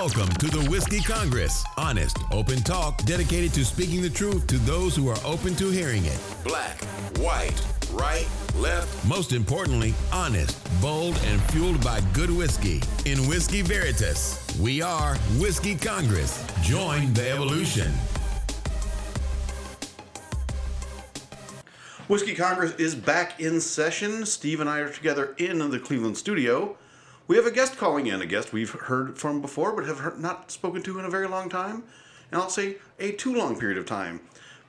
Welcome to the Whiskey Congress. Honest, open talk dedicated to speaking the truth to those who are open to hearing it. Black, white, right, left. Most importantly, honest, bold, and fueled by good whiskey. In Whiskey Veritas, we are Whiskey Congress. Join the evolution. Whiskey Congress is back in session. Steve and I are together in the Cleveland studio. We have a guest calling in, a guest we've heard from before but have heard, not spoken to in a very long time. And I'll say a too long period of time.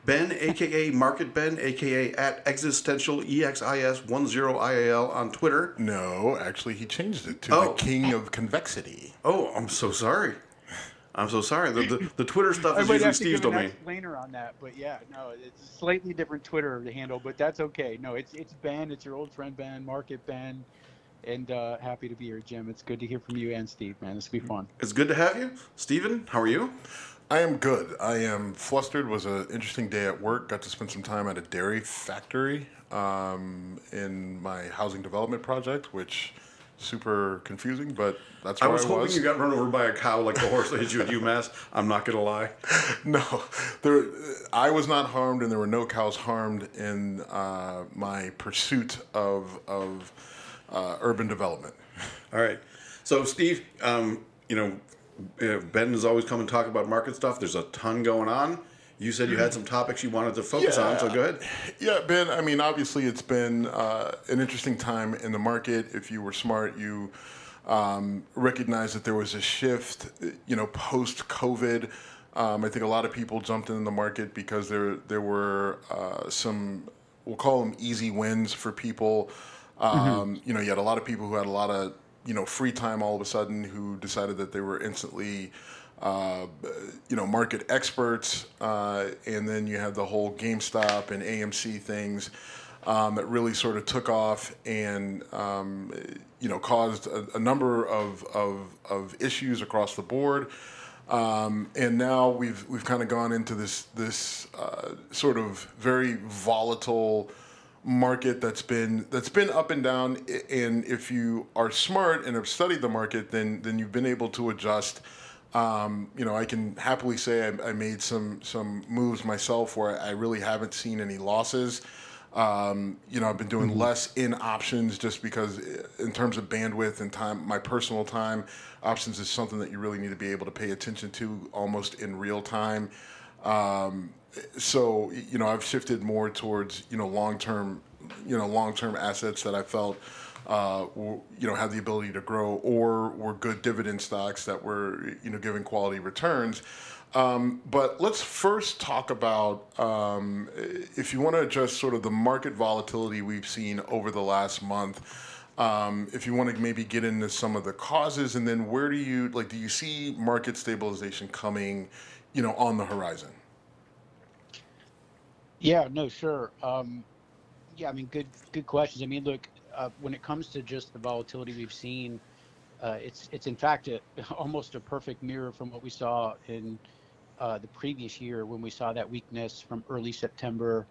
Ben, aka Market Ben, aka at Existential EXIS 10IAL on Twitter. No, actually, he changed it to Oh. the King of Convexity. Oh, I'm so sorry. I'm so sorry. The, the, the Twitter stuff I is might usually have to Steve's give an domain. explainer on that, but yeah, no, it's a slightly different Twitter handle, but that's okay. No, it's it's Ben, it's your old friend Ben, Market Ben, and uh, happy to be here, Jim. It's good to hear from you and Steve, man. This will be fun. It's good to have you. Steven, how are you? I am good. I am flustered. It was an interesting day at work. Got to spend some time at a dairy factory um, in my housing development project, which super confusing, but that's where I where was I was hoping was. you got run over by a cow like the horse that hit you at UMass. I'm not gonna lie. No, there. I was not harmed, and there were no cows harmed in uh, my pursuit of of uh, urban development. All right. So Steve, um, you know, uh, Ben is always come and talk about market stuff. There's a ton going on. You said you had some topics you wanted to focus on, so go ahead. Yeah, Ben. I mean, obviously, it's been uh, an interesting time in the market. If you were smart, you um, recognized that there was a shift. You know, post COVID. Um, I think a lot of people jumped into the market because there there were uh, some we'll call them easy wins for people. Um, You know, you had a lot of people who had a lot of you know free time all of a sudden who decided that they were instantly uh, you know market experts, uh, and then you had the whole GameStop and AMC things um, that really sort of took off and um, you know caused a, a number of, of of issues across the board. Um, and now we've we've kind of gone into this this uh, sort of very volatile market that's been that's been up and down. And if you are smart and have studied the market, then then you've been able to adjust. Um, you know, I can happily say I, I made some some moves myself where I really haven't seen any losses. Um, you know, I've been doing less in options just because, uh, in terms of bandwidth and time, my personal time, options is something that you really need to be able to pay attention to almost in real time. Um, so, you know, I've shifted more towards you know long term, you know, long term assets that I felt. Uh, were, you know, had the ability to grow, or were good dividend stocks that were, you know, giving quality returns. Um, but let's first talk about um, if you want to address sort of the market volatility we've seen over the last month. Um, if you want to maybe get into some of the causes, and then where do you like? Do you see market stabilization coming, you know, on the horizon? Yeah, no, sure. Um, yeah, I mean, good good questions. I mean, look, uh, when it comes to just the volatility we've seen, uh, it's it's in fact a, almost a perfect mirror from what we saw in uh, the previous year when we saw that weakness from early September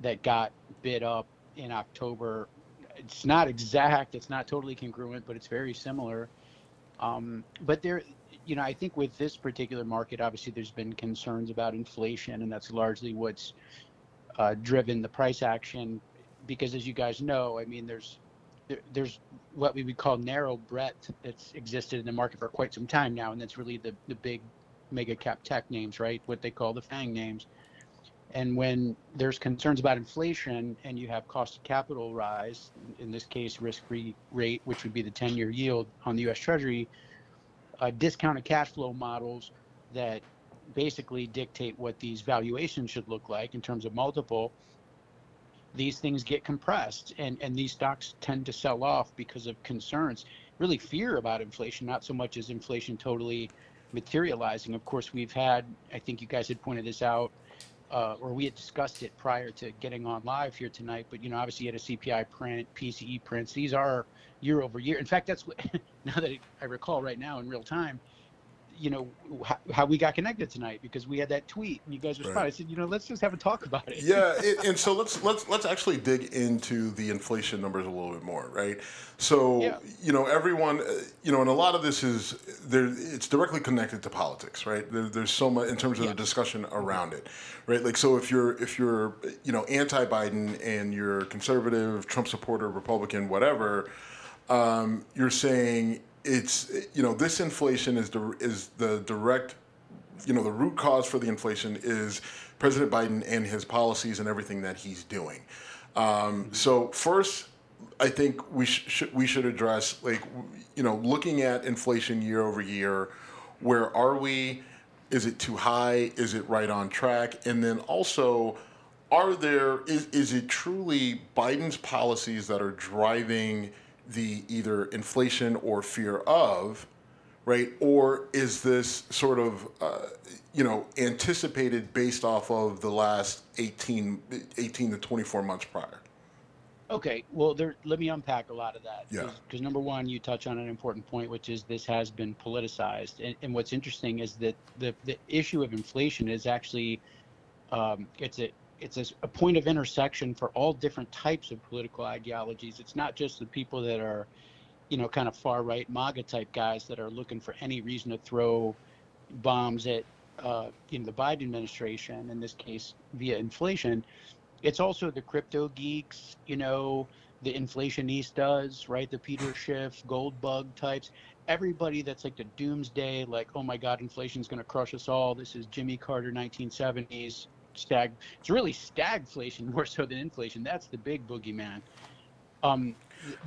that got bid up in October. It's not exact, it's not totally congruent, but it's very similar. Um, but there, you know, I think with this particular market, obviously there's been concerns about inflation, and that's largely what's uh, driven the price action. Because as you guys know, I mean, there's there, there's what we would call narrow breadth that's existed in the market for quite some time now, and that's really the the big mega cap tech names, right? What they call the FANG names. And when there's concerns about inflation and you have cost of capital rise, in this case, risk-free rate, which would be the 10-year yield on the U.S. Treasury, uh, discounted cash flow models that basically dictate what these valuations should look like in terms of multiple, these things get compressed and, and these stocks tend to sell off because of concerns, really fear about inflation, not so much as inflation totally materializing. Of course, we've had, I think you guys had pointed this out, uh, or we had discussed it prior to getting on live here tonight, but you know, obviously you had a CPI print, PCE prints. These are year over year. In fact, that's what, now that I recall right now in real time, you know how, how, we got connected tonight because we had that tweet and you guys responded. Right. I said, you know, let's just have a talk about it. Yeah, it, and so let's let's let's actually dig into the inflation numbers a little bit more, right? So yeah. you know, everyone, uh, you know, and a lot of this is there. It's directly connected to politics, right? There, there's so much in terms of yeah. the discussion around it, right? Like, so if you're if you're you know anti-Biden and you're conservative, Trump supporter, Republican, whatever. Um, you're saying it's you know this inflation is the is the direct you know the root cause for the inflation is President Biden and his policies and everything that he's doing. Um, so first, I think we should we should address like you know looking at inflation year over year. Where are we? Is it too high? Is it right on track? And then also, are there is is it truly Biden's policies that are driving the either inflation or fear of, right? Or is this sort of, uh, you know, anticipated based off of the last 18, 18 to 24 months prior? Okay, well, there. Let me unpack a lot of that. Yeah. Because number one, you touch on an important point, which is this has been politicized, and, and what's interesting is that the the issue of inflation is actually, um, it's a it's a, a, point of intersection for all different types of political ideologies. It's not just the people that are, you know, kind of far right MAGA type guys that are looking for any reason to throw bombs at, uh, you know, the Biden administration. In this case, via inflation. It's also the crypto geeks, you know, the inflationistas, right? The Peter Schiff, gold bug types. Everybody that's like the doomsday, like, oh my God, inflation's going to crush us all. This is Jimmy Carter 1970s stag. It's really stagflation more so than inflation. That's the big boogeyman. Um,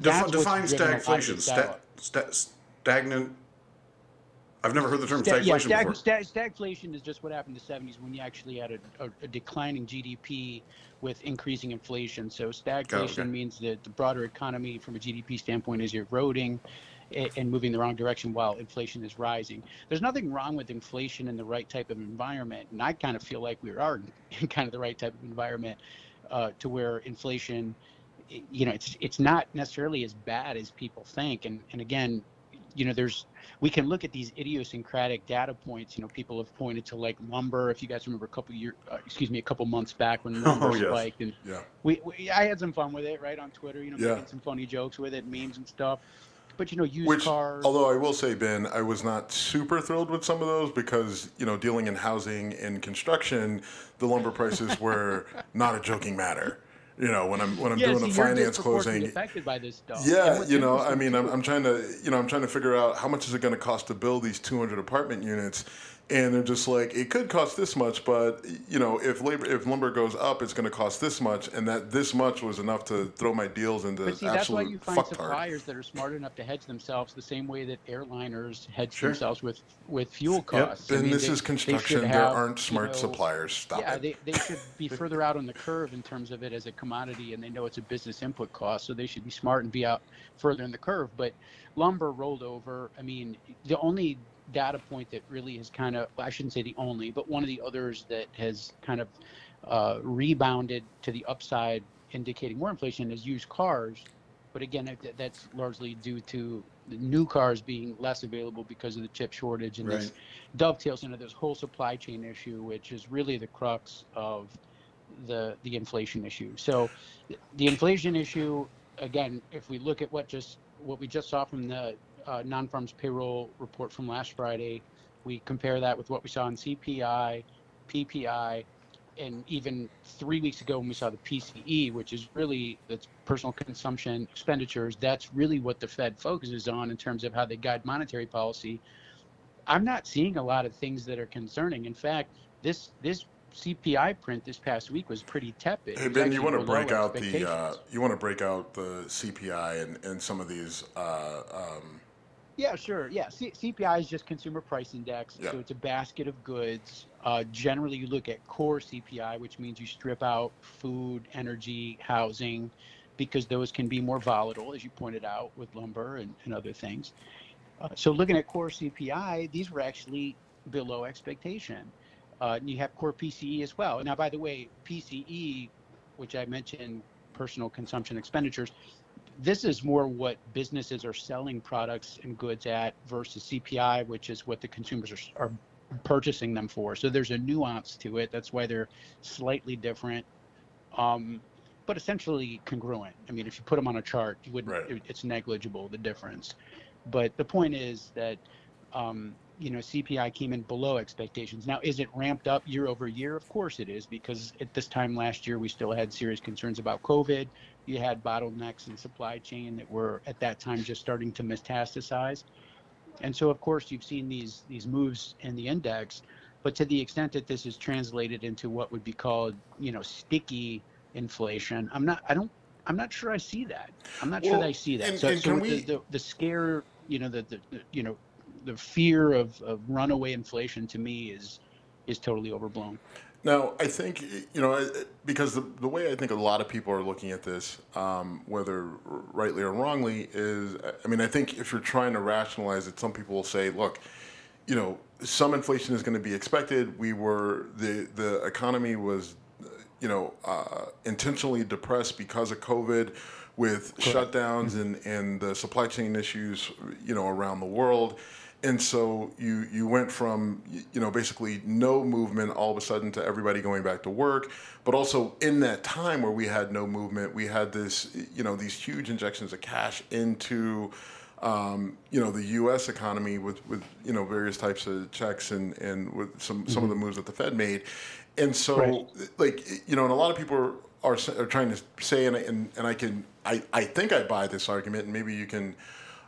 Def- define stagflation. Sta- sta- stagnant. I've never heard the term stagflation yeah, stag, before. Stag, stagflation is just what happened in the 70s when you actually had a, a, a declining GDP with increasing inflation. So stagflation okay. means that the broader economy, from a GDP standpoint, is eroding and moving the wrong direction while inflation is rising. There's nothing wrong with inflation in the right type of environment, and I kind of feel like we are in kind of the right type of environment uh, to where inflation, you know, it's it's not necessarily as bad as people think. And and again, you know, there's we can look at these idiosyncratic data points. You know, people have pointed to like lumber. If you guys remember a couple year, uh, excuse me, a couple months back when lumber oh, yes. spiked, and yeah. we, we, I had some fun with it, right, on Twitter. You know, yeah. making some funny jokes with it, memes and stuff but you know, used Which, cars. Although I will say, Ben, I was not super thrilled with some of those because you know, dealing in housing and construction, the lumber prices were not a joking matter. You know, when I'm when I'm yeah, doing the finance closing, affected by this stuff. Yeah, you know, I mean, I'm, I'm trying to, you know, I'm trying to figure out how much is it going to cost to build these 200 apartment units, and they're just like it could cost this much but you know if labor if lumber goes up it's going to cost this much and that this much was enough to throw my deals into but see, absolute that's why you find suppliers that are smart enough to hedge themselves the same way that airliners hedge sure. themselves with with fuel costs yep. and mean, this they, is construction have, there aren't smart you know, suppliers stop yeah it. They, they should be further out on the curve in terms of it as a commodity and they know it's a business input cost so they should be smart and be out further in the curve but lumber rolled over i mean the only data point that really has kind of, I shouldn't say the only, but one of the others that has kind of uh, rebounded to the upside, indicating more inflation is used cars. But again, that's largely due to new cars being less available because of the chip shortage, and right. this dovetails into this whole supply chain issue, which is really the crux of the the inflation issue. So, the inflation issue, again, if we look at what just what we just saw from the uh, non-farms payroll report from last Friday. We compare that with what we saw in CPI, PPI, and even three weeks ago when we saw the PCE, which is really that's personal consumption expenditures. That's really what the Fed focuses on in terms of how they guide monetary policy. I'm not seeing a lot of things that are concerning. In fact, this this CPI print this past week was pretty tepid. Hey Ben, you want to break out the uh, you want to break out the CPI and, and some of these uh, um, yeah, sure. Yeah, C- CPI is just consumer price index, yeah. so it's a basket of goods. Uh, generally, you look at core CPI, which means you strip out food, energy, housing, because those can be more volatile, as you pointed out with lumber and, and other things. Uh, so, looking at core CPI, these were actually below expectation. Uh, and you have core PCE as well. Now, by the way, PCE, which I mentioned, personal consumption expenditures, this is more what businesses are selling products and goods at versus CPI, which is what the consumers are, are purchasing them for. So there's a nuance to it. That's why they're slightly different, um, but essentially congruent. I mean, if you put them on a chart, you wouldn't. Right. It, it's negligible the difference. But the point is that um, you know CPI came in below expectations. Now, is it ramped up year over year? Of course it is, because at this time last year we still had serious concerns about COVID. You had bottlenecks in supply chain that were at that time just starting to metastasize, and so of course you've seen these these moves in the index. But to the extent that this is translated into what would be called, you know, sticky inflation, I'm not. I don't. I'm not sure I see that. I'm not Well, sure I see that. and- so, and so we- the, the the scare, you know, the, the, the you know the fear of, of runaway inflation to me is is totally overblown. Now, I think, you know, because the, the way I think a lot of people are looking at this, um, whether rightly or wrongly, is I mean, I think if you're trying to rationalize it, some people will say, look, you know, some inflation is going to be expected. We were, the, the economy was, you know, uh, intentionally depressed because of COVID with shutdowns and, and the supply chain issues, you know, around the world. And so you you went from you know basically no movement all of a sudden to everybody going back to work, but also in that time where we had no movement, we had this you know these huge injections of cash into um, you know the U.S. economy with with you know various types of checks and and with some some of the moves that the Fed made, and so Right. like you know and a lot of people are are, are trying to say and I- and and I can I I think I buy this argument and maybe you can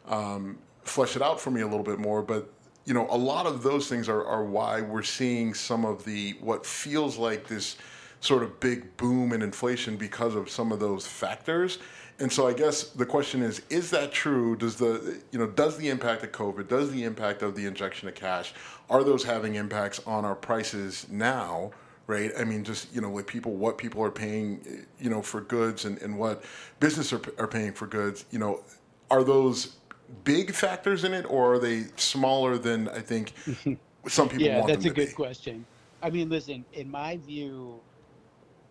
um, flesh it out for me a little bit more. But you know, a lot of those things are, are why we're seeing some of the what feels like this sort of big boom in inflation because of some of those factors. And so I guess the question is, is that true? Does the you know does the impact of COVID, does the impact of the injection of cash, are those having impacts on our prices now? Right. I mean, just you know, like people, what people are paying, you know, for goods, and, and what business are, are paying for goods. You know, are those big factors in it, or are they smaller than I think some people yeah, that's a good be? question. I mean, listen, in my view,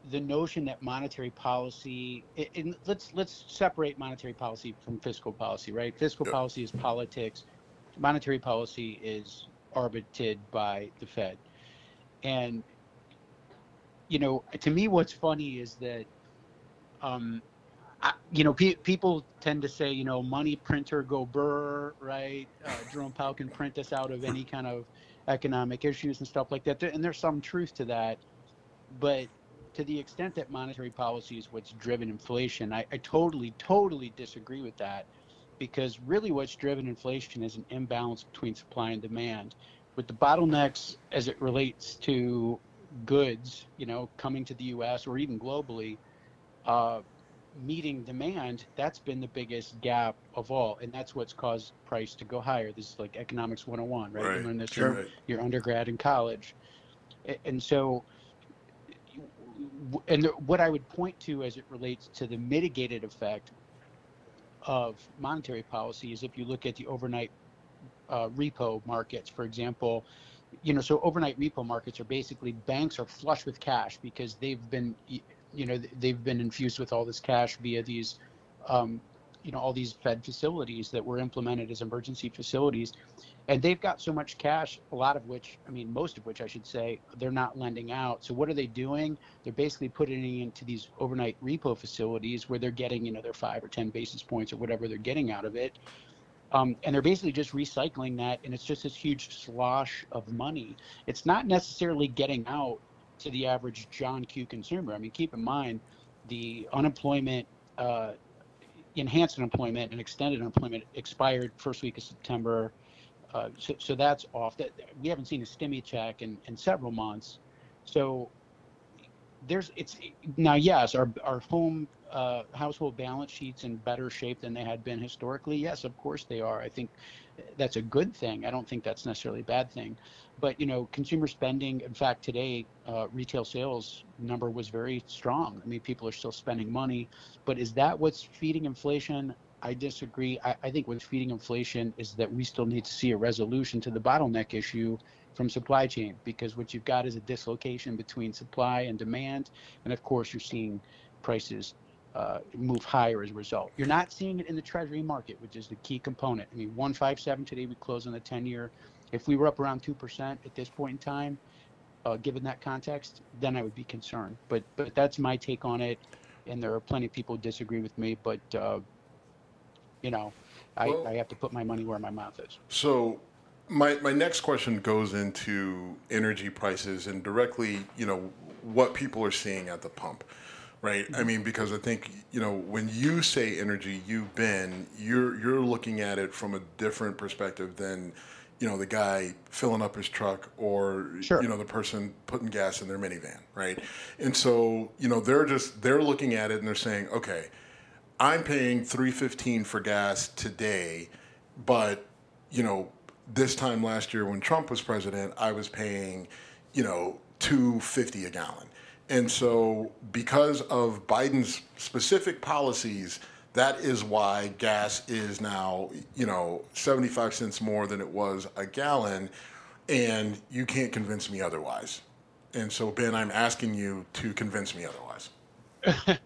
the notion that monetary policy, and let's let's separate monetary policy from fiscal policy, right? Fiscal Yeah. policy is politics, monetary policy is arbitrated by the Fed, and you know, to me, what's funny is that, um, I, you know, pe- people tend to say, you know, money printer go burr, right? Uh, Jerome Powell can print us out of any kind of economic issues and stuff like that. And there's some truth to that. But to the extent that monetary policy is what's driven inflation, I, I totally, totally disagree with that because really what's driven inflation is an imbalance between supply and demand. With the bottlenecks as it relates to goods, you know, coming to the US or even globally, uh, meeting demand, that's been the biggest gap of all. And that's what's caused price to go higher. This is like economics 101, right? Right. You learn this Sure. your undergrad in college. And so. And what I would point to as it relates to the mitigated effect of monetary policy is if you look at the overnight uh, repo markets, for example, you know, so overnight repo markets are basically banks are flush with cash because they've been, you know, they've been infused with all this cash via these, um, you know, all these Fed facilities that were implemented as emergency facilities, and they've got so much cash, a lot of which, I mean, most of which I should say, they're not lending out. So what are they doing? They're basically putting it into these overnight repo facilities where they're getting, you know, their five or ten basis points or whatever they're getting out of it. Um, and they're basically just recycling that, and it's just this huge slosh of money. It's not necessarily getting out to the average John Q consumer. I mean, keep in mind the unemployment, uh, enhanced unemployment, and extended unemployment expired first week of September. Uh, so, so that's off. That we haven't seen a stimmy check in, in several months. So there's it's now yes, our our home uh, household balance sheets in better shape than they had been historically. Yes, of course they are. I think that's a good thing. I don't think that's necessarily a bad thing. But you know, consumer spending. In fact, today uh, retail sales number was very strong. I mean, people are still spending money. But is that what's feeding inflation? I disagree. I, I think what's feeding inflation is that we still need to see a resolution to the bottleneck issue from supply chain because what you've got is a dislocation between supply and demand. And of course, you're seeing prices uh, move higher as a result. You're not seeing it in the Treasury market, which is the key component. I mean, 157 today, we close on the 10 year. If we were up around 2% at this point in time, uh, given that context, then I would be concerned. But but that's my take on it, and there are plenty of people who disagree with me. But uh, you know, I, Well- I have to put my money where my mouth is. So my my next question goes into energy prices and directly, you know, what people are seeing at the pump. Right? I mm-hmm. mean, because I think, you know, when you say energy, you've been you're you're looking at it from a different perspective than, you know, the guy filling up his truck or Sure. you know, the person putting gas in their minivan, right? And so, you know, they're just they're looking at it and they're saying, okay, I'm paying 315 for gas today, but you know, this time last year when Trump was president, I was paying, you know, 250 a gallon. And so because of Biden's specific policies, that is why gas is now, you know, 75 cents more than it was a gallon and you can't convince me otherwise. And so Ben, I'm asking you to convince me otherwise.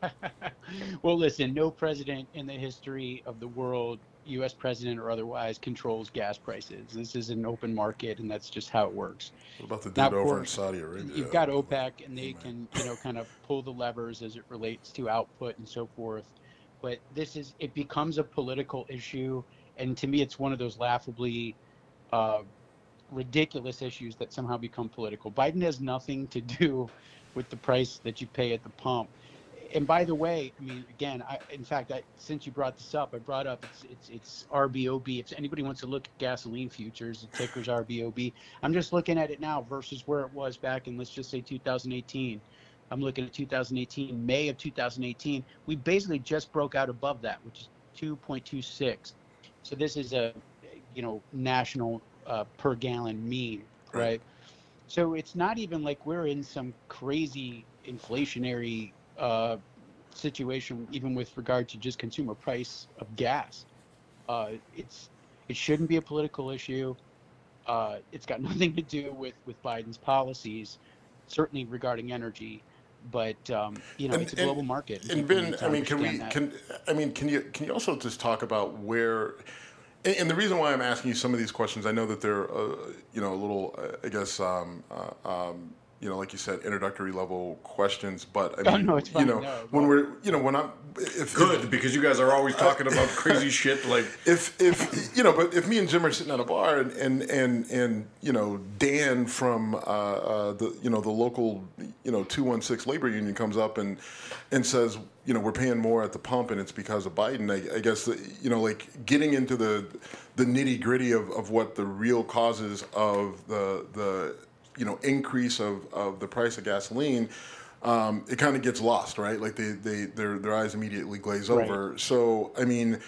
well, listen, no president in the history of the world, U.S. president or otherwise, controls gas prices. This is an open market, and that's just how it works. What about the dude over in Saudi Arabia? You've got OPEC, and they can, you know, kind of pull the levers as it relates to output and so forth. But this is, it becomes a political issue, and to me, it's one of those laughably uh, ridiculous issues that somehow become political. Biden has nothing to do with the price that you pay at the pump. And by the way, I mean again, I, in fact, I, since you brought this up, I brought up it's it's it's RBOB. If anybody wants to look at gasoline futures, the ticker's RBOB. I'm just looking at it now versus where it was back in let's just say 2018. I'm looking at 2018, May of 2018. We basically just broke out above that, which is 2.26. So this is a you know national uh, per gallon mean, Right. right? So it's not even like we're in some crazy inflationary uh, situation, even with regard to just consumer price of gas. Uh, it's it shouldn't be a political issue. Uh, it's got nothing to do with with Biden's policies, certainly regarding energy. But um, you know, And- it's a and- global market. And Ben, I mean, can we that. can I mean, can you can you also just talk about where? And, and the reason why I'm asking you some of these questions, I know that they're uh, you know a little, uh, I guess, um, uh, um, you know, like you said, introductory level questions. But I Oh, mean, no, it's you know, No, when we're you know when I'm if Good, because you guys are always talking about crazy shit like if if you know, but if me and Jim are sitting at a bar and and and, and you know Dan from uh, uh, the you know the local you know two one six labor union comes up and and says you know we're paying more at the pump and it's because of Biden. I, I guess that, you know like getting into the the nitty gritty of, of what the real causes of the the you know increase of, of the price of gasoline. Um, it kind of gets lost, right? Like they, they their their eyes immediately glaze Right. over. So I mean,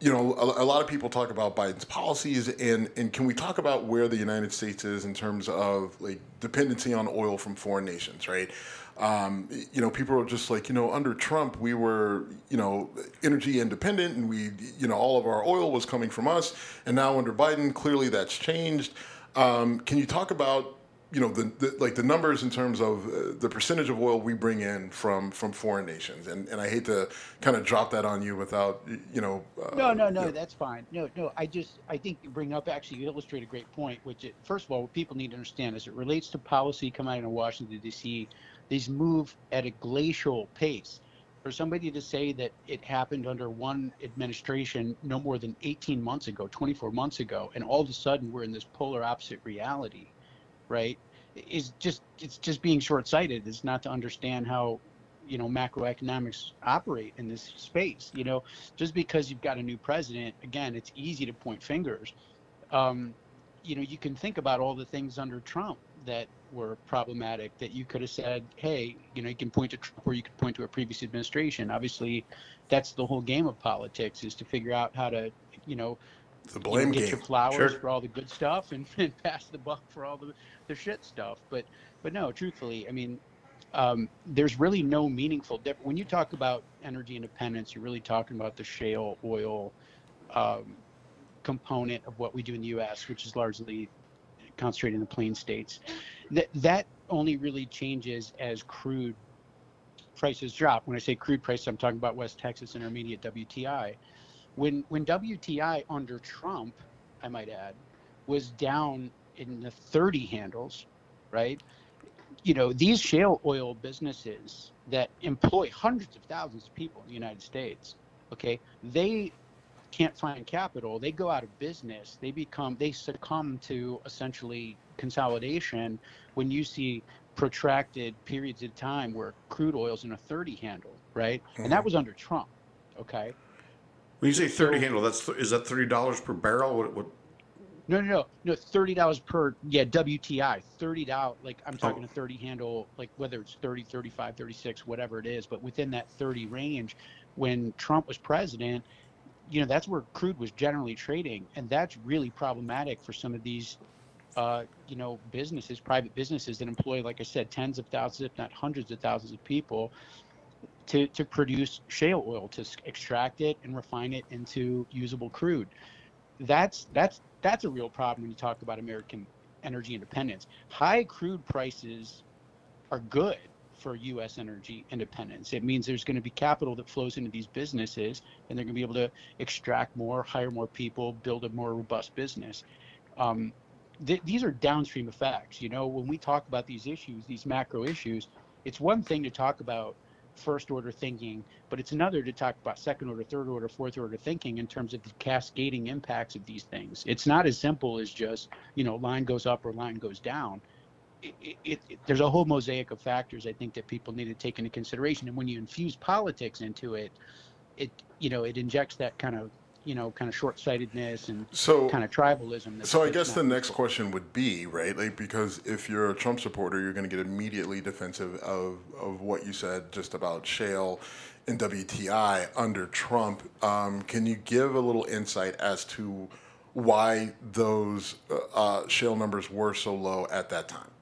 you know, a, a lot of people talk about Biden's policies, and and can we talk about where the United States is in terms of like dependency on oil from foreign nations, right? Um, you know, people are just like, you know, under Trump, we were, you know, energy independent, and we, you know, all of our oil was coming from us, and now under Biden, clearly that's changed. Um, can you talk about you know the, the like the numbers in terms of uh, the percentage of oil we bring in from from foreign nations and and I hate to kind of drop that on you without you know uh, No, no, no, you know, that's fine. No, no, I just, I think you bring up, actually, you illustrate a great point, which, it, first of all, what people need to understand as it relates to policy coming out of Washington, D.C., these move at a glacial pace. For somebody to say that it happened under one administration no more than 18 months ago, 24 months ago, and all of a sudden we're in this polar opposite reality, right? Is just, it's just being short sighted. It's not to understand how you know macroeconomics operate in this space you know just because you've got a new president again it's easy to point fingers um, you know you can think about all the things under trump that were problematic that you could have said hey you know you can point to trump or you could point to a previous administration obviously that's the whole game of politics is to figure out how to you know the you know, blame get game your flowers Sure. for all the good stuff and, and pass the buck for all the, the shit stuff. But but no, truthfully, I mean, um, there's really no meaningful difference. When you talk about energy independence, you're really talking about the shale oil um, component of what we do in the U.S., which is largely concentrated in the plain states. That that only really changes as crude prices drop. When I say crude prices, I'm talking about West Texas Intermediate WTI. When when WTI under Trump, I might add, was down in the 30 handles, right? You know, these shale oil businesses that employ hundreds of thousands of people in the United States, okay, they can't find capital. They go out of business. They become, they succumb to essentially consolidation when you see protracted periods of time where crude oil's in a 30 handle, right? Mm-hmm. And that mm-hmm. was under Trump, okay? When you say 30 so, handle, that's is that $30 per barrel? What, what no, no, no, no. Thirty dollars per yeah WTI. Thirty dollars. Like I'm talking oh. a thirty handle. Like whether it's 30, 35, 36, whatever it is. But within that thirty range, when Trump was president, you know that's where crude was generally trading, and that's really problematic for some of these, uh, you know, businesses, private businesses that employ, like I said, tens of thousands, if not hundreds of thousands of people. To, to produce shale oil to extract it and refine it into usable crude that's that's that's a real problem when you talk about American energy independence. High crude prices are good for U.S. energy independence. It means there's going to be capital that flows into these businesses, and they're going to be able to extract more, hire more people, build a more robust business. Um, th- these are downstream effects. You know, when we talk about these issues, these macro issues, it's one thing to talk about first order thinking, but it's another to talk about second order, third order, fourth order thinking in terms of the cascading impacts of these things. It's not as simple as just, you know, line goes up or line goes down. It, it, it, there's a whole mosaic of factors I think that people need to take into consideration. And when you infuse politics into it, it you know it injects that kind of you know, kind of short-sightedness and so, kind of tribalism. so I guess the next question would be right, like because if you're a Trump supporter, you're going to get immediately defensive of of what you said just about shale and WTI under Trump. Um, can you give a little insight as to why those uh, uh shale numbers were so low at that time?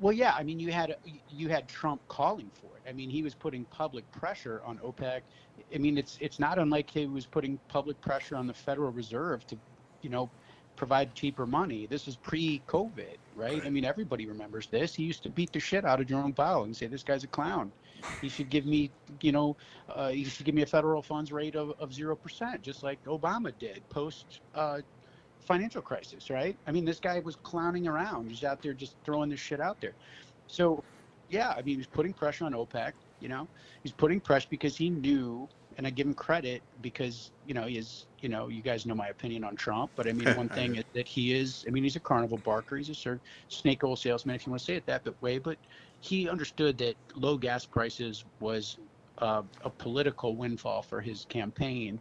Well, yeah, I mean, you had you had Trump calling for it. I mean, he was putting public pressure on OPEC I mean, it's it's not unlike he was putting public pressure on the Federal Reserve to, you know, provide cheaper money. This is pre-COVID, right? right? I mean, everybody remembers this. He used to beat the shit out of Jerome Powell and say, "This guy's a clown. He should give me, you know, uh, he should give me a federal funds rate of zero percent, just like Obama did post." Uh, financial crisis, right? I mean, this guy was clowning around. He's out there just throwing this shit out there. So, yeah, I mean, he was putting pressure on OPEC. You know, he's putting pressure because he knew and I give him credit because you know he is you know you guys know my opinion on Trump, but I mean one thing is that he is I mean he's a carnival barker, he's a sort snake oil salesman if you want to say it that way, but he understood that low gas prices was uh, a political windfall for his campaign,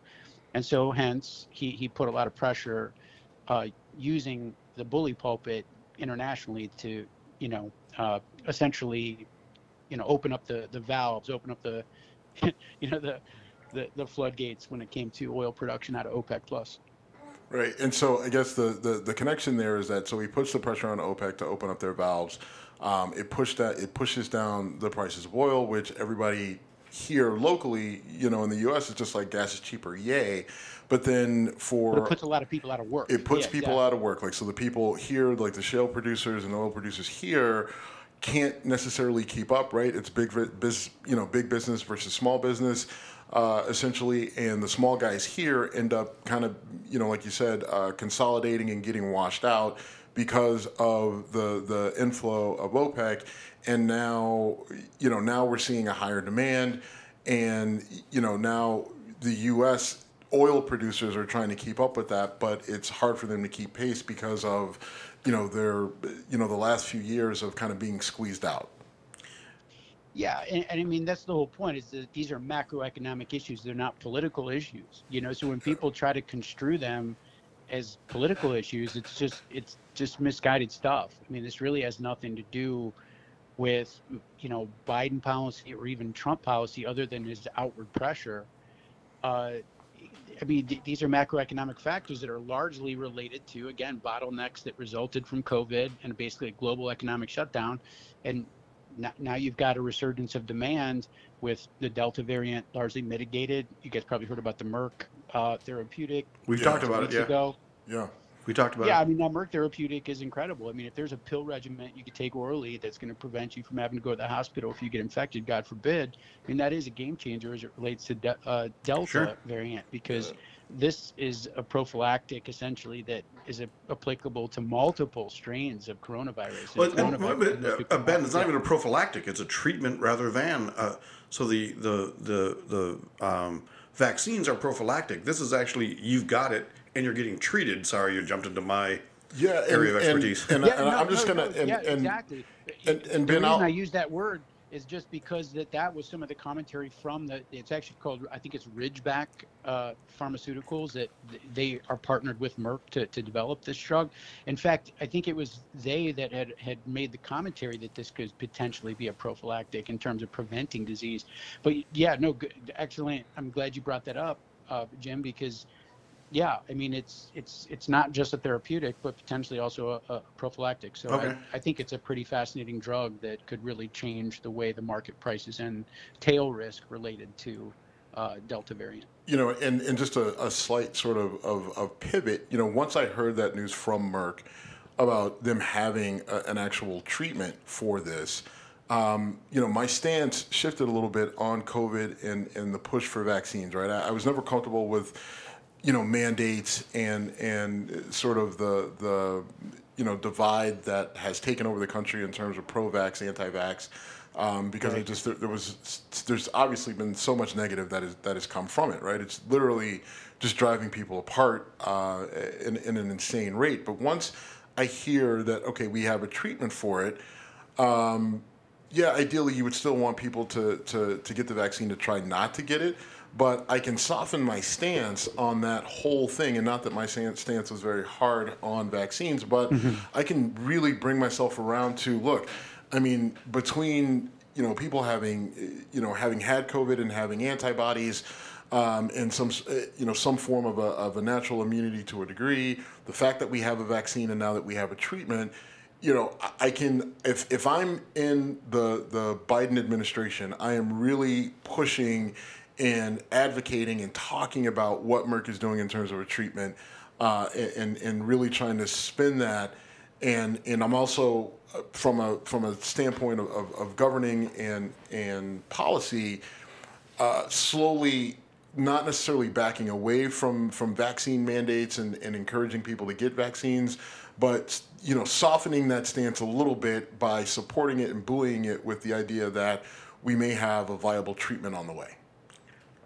and so hence he he put a lot of pressure uh, using the bully pulpit internationally to you know uh, essentially you know open up the the valves, open up the you know the the, the floodgates when it came to oil production out of OPEC plus. Right, and so I guess the, the, the connection there is that so he puts the pressure on OPEC to open up their valves. Um, it pushed that it pushes down the prices of oil, which everybody here locally, you know, in the U.S. it's just like gas is cheaper, yay. But then for but it puts a lot of people out of work. It puts yeah, people out of work. Like so, the people here, like the shale producers and oil producers here, can't necessarily keep up. Right? It's big, biz, you know, big business versus small business uh, essentially, and the small guys here end up kind of, you know, like you said, uh, consolidating and getting washed out because of the the inflow of OPEC, and now, you know, now we're seeing a higher demand, and you know now the U.S. oil producers are trying to keep up with that, but it's hard for them to keep pace because of, you know, their, you know, the last few years of kind of being squeezed out. Yeah, and, and, I mean that's the whole point. Is that these are macroeconomic issues; they're not political issues. You know, so when people try to construe them as political issues, it's just it's just misguided stuff. I mean, this really has nothing to do with you know Biden policy or even Trump policy, other than his outward pressure. Uh, I mean, th- these are macroeconomic factors that are largely related to, again, bottlenecks that resulted from COVID and basically a global economic shutdown. And now you've got a resurgence of demand with the Delta variant largely mitigated. You guys probably heard about the Merck uh, therapeutic. We've talked about it. Yeah. Ago. Yeah. We talked about. It. Yeah, it. I mean, that Merck therapeutic is incredible. I mean, if there's a pill regimen you could take orally that's going to prevent you from having to go to the hospital if you get infected, God forbid. I mean, that is a game changer as it relates to de- uh, Delta Sure. variant because this is a prophylactic essentially that is a- applicable to multiple strains of coronavirus. Well, And and, coronavirus but, has uh, Ben, it's not even a prophylactic; it's a treatment rather than. Uh, so the the the the um, vaccines are prophylactic. This is actually you've got it and you're getting treated. Sorry, you jumped into my Yeah, and, area of expertise. And, Yeah, and no, I'm just no, gonna no, and, yeah, and, exactly. and- and the Ben, reason I'll- I use that word is just because that that was some of the commentary from the. It's actually called I think it's Ridgeback uh, Pharmaceuticals that they are partnered with Merck to, to develop this drug. In fact, I think it was they that had had made the commentary that this could potentially be a prophylactic in terms of preventing disease. But yeah, no, good, excellent. I'm glad you brought that up, uh, Jim, because yeah, I mean it's it's it's not just a therapeutic, but potentially also a, a prophylactic. So Okay. I, I think it's a pretty fascinating drug that could really change the way the market prices and tail risk related to uh, Delta variant. you know, and, and just a, a slight sort of, of, of pivot, you know, once I heard that news from Merck about them having a, an actual treatment for this, um, you know, my stance shifted a little bit on COVID and, and the push for vaccines, right? I, I was never comfortable with, you know, mandates and, and sort of the, the, you know, divide that has taken over the country in terms of pro-vax, anti-vax um, because I just there, there was there's obviously been so much negative that is that has come from it, right? It's literally just driving people apart uh, in, in an insane rate. But once I hear that okay, we have a treatment for it, um, yeah, ideally you would still want people to, to to get the vaccine to try not to get it. But I can soften my stance on that whole thing, and not that my stance was very hard on vaccines, but I can really bring myself around to look. I mean, between you know people having you know having had COVID and having antibodies, um, and some uh, you know some form of a, of a natural immunity to a degree, the fact that we have a vaccine and now that we have a treatment, you know, I can if if I'm in the the Biden administration, I am really pushing and advocating and talking about what Merck is doing in terms of a treatment, uh, and and really trying to spin that, and and I'm also uh, from a from a standpoint of, of, of governing and and policy, uh, slowly not necessarily backing away from from vaccine mandates and, and encouraging people to get vaccines, but you know softening that stance a little bit by supporting it and buoying it with the idea that we may have a viable treatment on the way.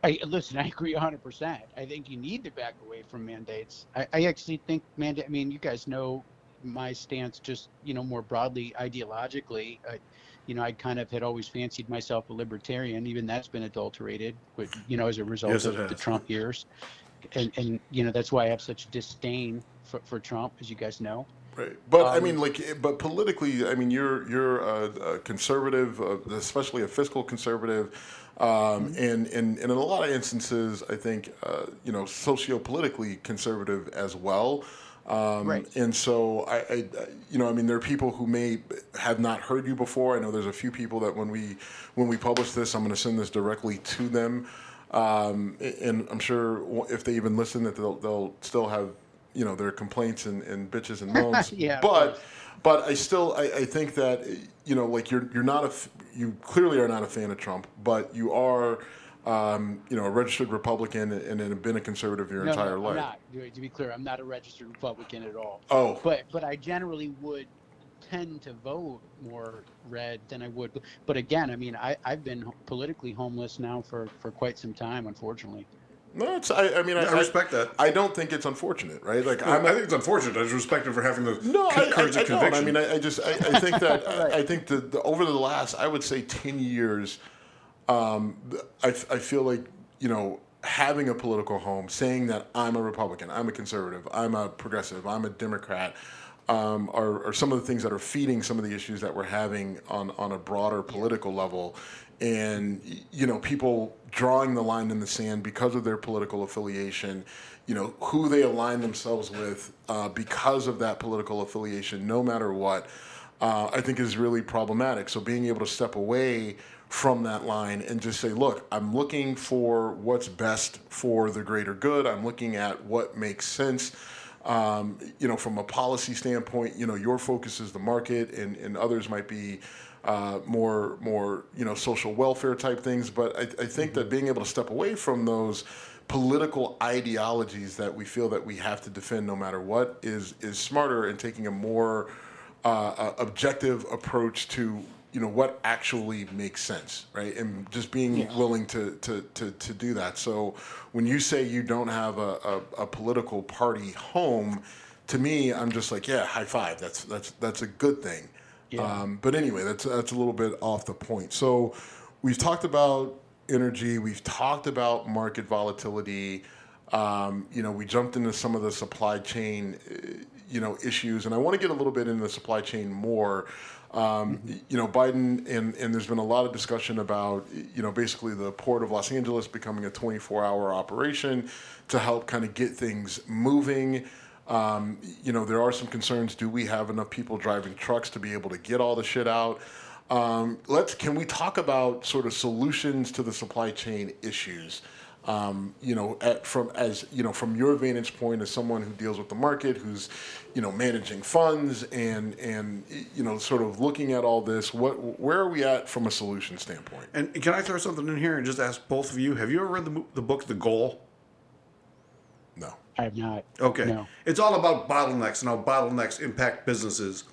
I listen. I agree 100. percent I think you need to back away from mandates. I, I actually think mandate. I mean, you guys know my stance, just you know, more broadly ideologically. I, you know, I kind of had always fancied myself a libertarian. Even that's been adulterated, with you know, as a result Yes, of the. Trump years. And and you know, that's why I have such disdain for, for Trump, as you guys know. Right, but I Um, mean, like, but politically, I mean, you're you're a, a conservative, uh, especially a fiscal conservative, um, and, and and in a lot of instances, I think uh, you know, sociopolitically conservative as well. Um, Right. And so I, I, you know, I mean, there are people who may have not heard you before. I know there's a few people that when we when we publish this, I'm going to send this directly to them, um, and I'm sure if they even listen, that they'll they'll still have you know their complaints and, and bitches and moans. Yeah, but but I still I, I think that you know like you're you're not a you clearly are not a fan of Trump, but you are. Um, you know, a registered Republican and, and have been a conservative your no, entire no, life. I'm not. To to be clear, I'm not a registered Republican at all. Oh, but but I generally would tend to vote more red than I would. But again, I mean, I I've been politically homeless now for for quite some time, unfortunately. No, it's I, I mean I, I respect that. I don't think it's unfortunate, right? Like I, I'm, I think it's unfortunate. I just respect him for having the No, con- I, I, courage I of don't. conviction. I mean, I, I just I, I think that Right. I think that the, over the last I would say ten years, um, th- I, f- I feel like you know having a political home, saying that I'm a Republican, I'm a conservative, I'm a progressive, I'm a Democrat. Um, are, are some of the things that are feeding some of the issues that we're having on, on a broader political level, and you know people drawing the line in the sand because of their political affiliation, you know who they align themselves with uh, because of that political affiliation, no matter what, uh, I think is really problematic. So being able to step away from that line and just say, look, I'm looking for what's best for the greater good. I'm looking at what makes sense. Um, you know, from a policy standpoint, you know, your focus is the market, and, and others might be uh, more more you know social welfare type things. But I, I think mm-hmm. that being able to step away from those political ideologies that we feel that we have to defend no matter what is is smarter and taking a more uh, objective approach to you know what actually makes sense right and just being yeah. willing to, to to to do that so when you say you don't have a, a, a, political party home to me i'm just like yeah high five that's that's that's a good thing yeah. Um, but anyway that's that's a little bit off the point so we've talked about energy we've talked about market volatility um, you know we jumped into some of the supply chain uh, you know issues and i want to get a little bit into the supply chain more um, you know, Biden and and there's been a lot of discussion about you know basically the port of Los Angeles becoming a 24-hour operation to help kind of get things moving. Um, you know, there are some concerns. Do we have enough people driving trucks to be able to get all the shit out? Um, let's can we talk about sort of solutions to the supply chain issues? Um, you know, at, from as you know, from your vantage point as someone who deals with the market, who's you know managing funds and and you know sort of looking at all this, what where are we at from a solution standpoint? And can I throw something in here and just ask both of you? Have you ever read the the book The Goal? I have not. Okay, no. it's all about bottlenecks and how bottlenecks impact businesses,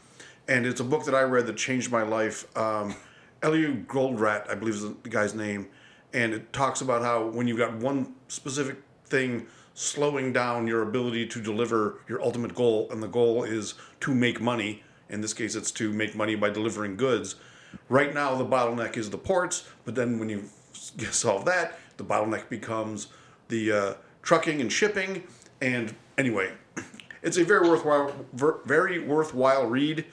and it's a book that I read that changed my life. Um, Elio Goldratt, I believe is the guy's name and it talks about how when you've got one specific thing slowing down your ability to deliver your ultimate goal, and the goal is to make money. In this case, it's to make money by delivering goods. Right now, the bottleneck is the ports, but then when you solve that, the bottleneck becomes the uh, trucking and shipping. And anyway, it's a very worthwhile, very worthwhile read,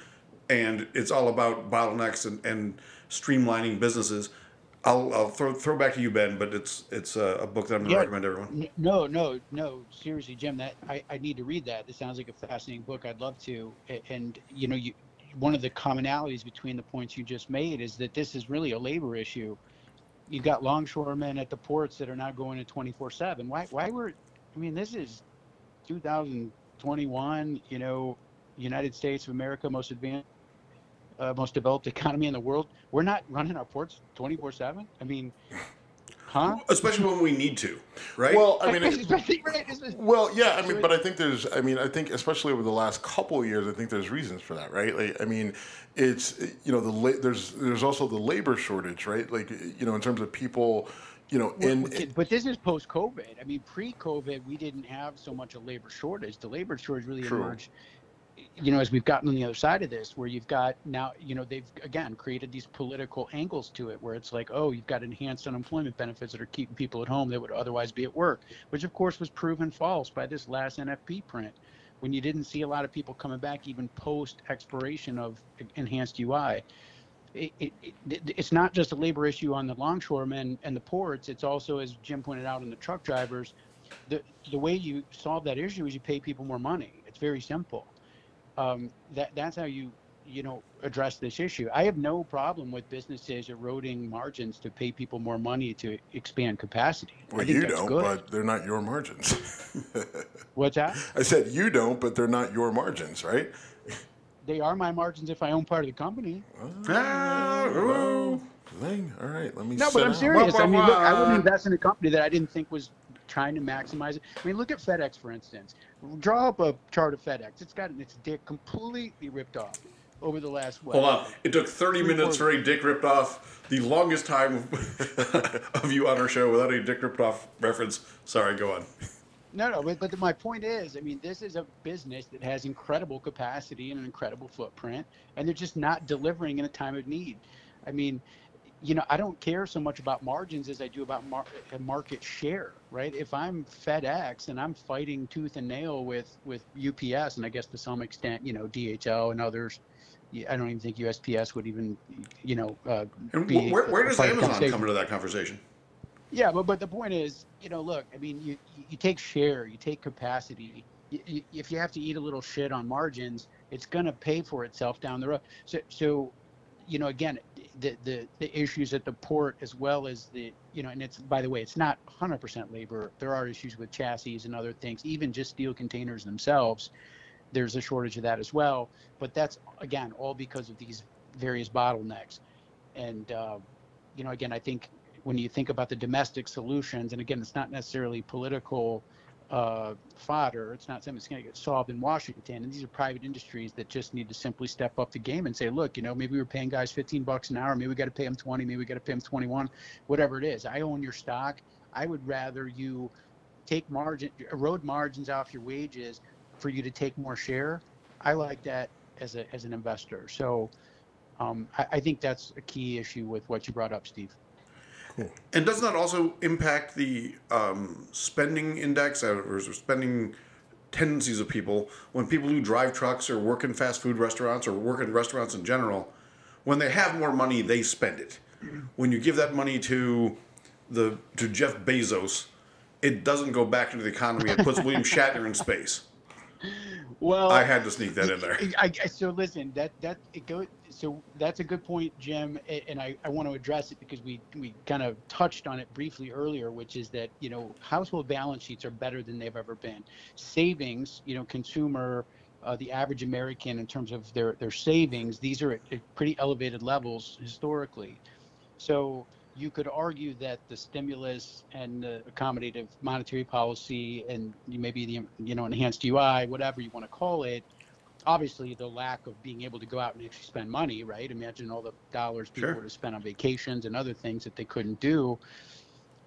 and it's all about bottlenecks and, and streamlining businesses. I'll, I'll throw throw back to you, Ben. But it's it's a, a book that I'm going to yeah, recommend to everyone. No, no, no. Seriously, Jim, that I, I need to read that. This sounds like a fascinating book. I'd love to. And you know, you one of the commonalities between the points you just made is that this is really a labor issue. You've got longshoremen at the ports that are now going to 24 seven. Why why were I mean, this is 2021. You know, United States of America, most advanced uh, most developed economy in the world, we're not running our ports 24 7. I mean, huh? Especially when we need to, right? Well, I mean, it, well, yeah, I mean, but I think there's, I mean, I think especially over the last couple of years, I think there's reasons for that, right? Like, I mean, it's, you know, the there's there's also the labor shortage, right? Like, you know, in terms of people you know, in, but this is post COVID. I mean, pre COVID, we didn't have so much a labor shortage. The labor shortage really true. emerged you know, as we've gotten on the other side of this, where you've got now, you know, they've again created these political angles to it, where it's like, oh, you've got enhanced unemployment benefits that are keeping people at home that would otherwise be at work, which of course was proven false by this last NFP print, when you didn't see a lot of people coming back even post expiration of enhanced UI. It, it, it, it's not just a labor issue on the longshoremen and the ports. It's also, as Jim pointed out, in the truck drivers. The the way you solve that issue is you pay people more money. It's very simple um, that that's how you you know address this issue. I have no problem with businesses eroding margins to pay people more money to expand capacity. Well, you don't, good. but they're not your margins. What's that? I said you don't, but they're not your margins, right? They are my margins if I own part of the company. Oh, all right, let me. No, but I'm serious. I mean, look, I wouldn't invest in a company that I didn't think was trying to maximize it. I mean, look at FedEx for instance. Draw up a chart of FedEx. It's got its dick completely ripped off over the last. What, Hold on, it took 30 minutes for a dick ripped off. The longest time of you on our show without a dick ripped off reference. Sorry, go on. No, no, but, but my point is, I mean, this is a business that has incredible capacity and an incredible footprint, and they're just not delivering in a time of need. I mean, you know, I don't care so much about margins as I do about mar- market share, right? If I'm FedEx and I'm fighting tooth and nail with with UPS and I guess to some extent, you know, DHL and others, I don't even think USPS would even, you know, uh, and where, where does Amazon come into that conversation? Yeah, but but the point is, you know, look, I mean, you you take share, you take capacity. You, you, if you have to eat a little shit on margins, it's going to pay for itself down the road. So so, you know, again, the, the the issues at the port as well as the you know and it's by the way it's not 100% labor there are issues with chassis and other things even just steel containers themselves there's a shortage of that as well but that's again all because of these various bottlenecks and uh, you know again i think when you think about the domestic solutions and again it's not necessarily political uh, fodder. It's not something that's going to get solved in Washington. And these are private industries that just need to simply step up the game and say, look, you know, maybe we're paying guys 15 bucks an hour. Maybe we got to pay them 20. Maybe we got to pay them 21. Whatever it is, I own your stock. I would rather you take margin, erode margins off your wages for you to take more share. I like that as a as an investor. So um, I, I think that's a key issue with what you brought up, Steve. And doesn't that also impact the um, spending index or spending tendencies of people when people who drive trucks or work in fast food restaurants or work in restaurants in general? When they have more money, they spend it. When you give that money to the to Jeff Bezos, it doesn't go back into the economy. It puts William Shatner in space. Well, I had to sneak that in there. I, I, so listen, that that it go. So that's a good point, Jim, and I, I want to address it because we we kind of touched on it briefly earlier, which is that you know household balance sheets are better than they've ever been. Savings, you know, consumer. Uh, the average American, in terms of their, their savings, these are at, at pretty elevated levels historically. So you could argue that the stimulus and the accommodative monetary policy and maybe the you know enhanced UI, whatever you want to call it, obviously the lack of being able to go out and actually spend money, right? Imagine all the dollars people sure. would have spent on vacations and other things that they couldn't do.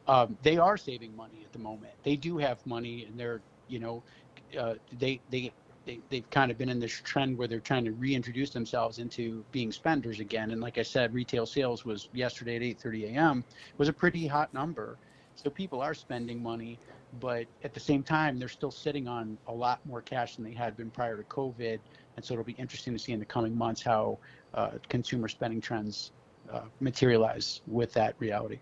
Um, they are saving money at the moment. They do have money, and they're you know uh, they they they, they've kind of been in this trend where they're trying to reintroduce themselves into being spenders again. And like I said, retail sales was yesterday at 8:30 a.m. was a pretty hot number. So people are spending money, but at the same time, they're still sitting on a lot more cash than they had been prior to COVID. And so it'll be interesting to see in the coming months how uh, consumer spending trends uh, materialize with that reality.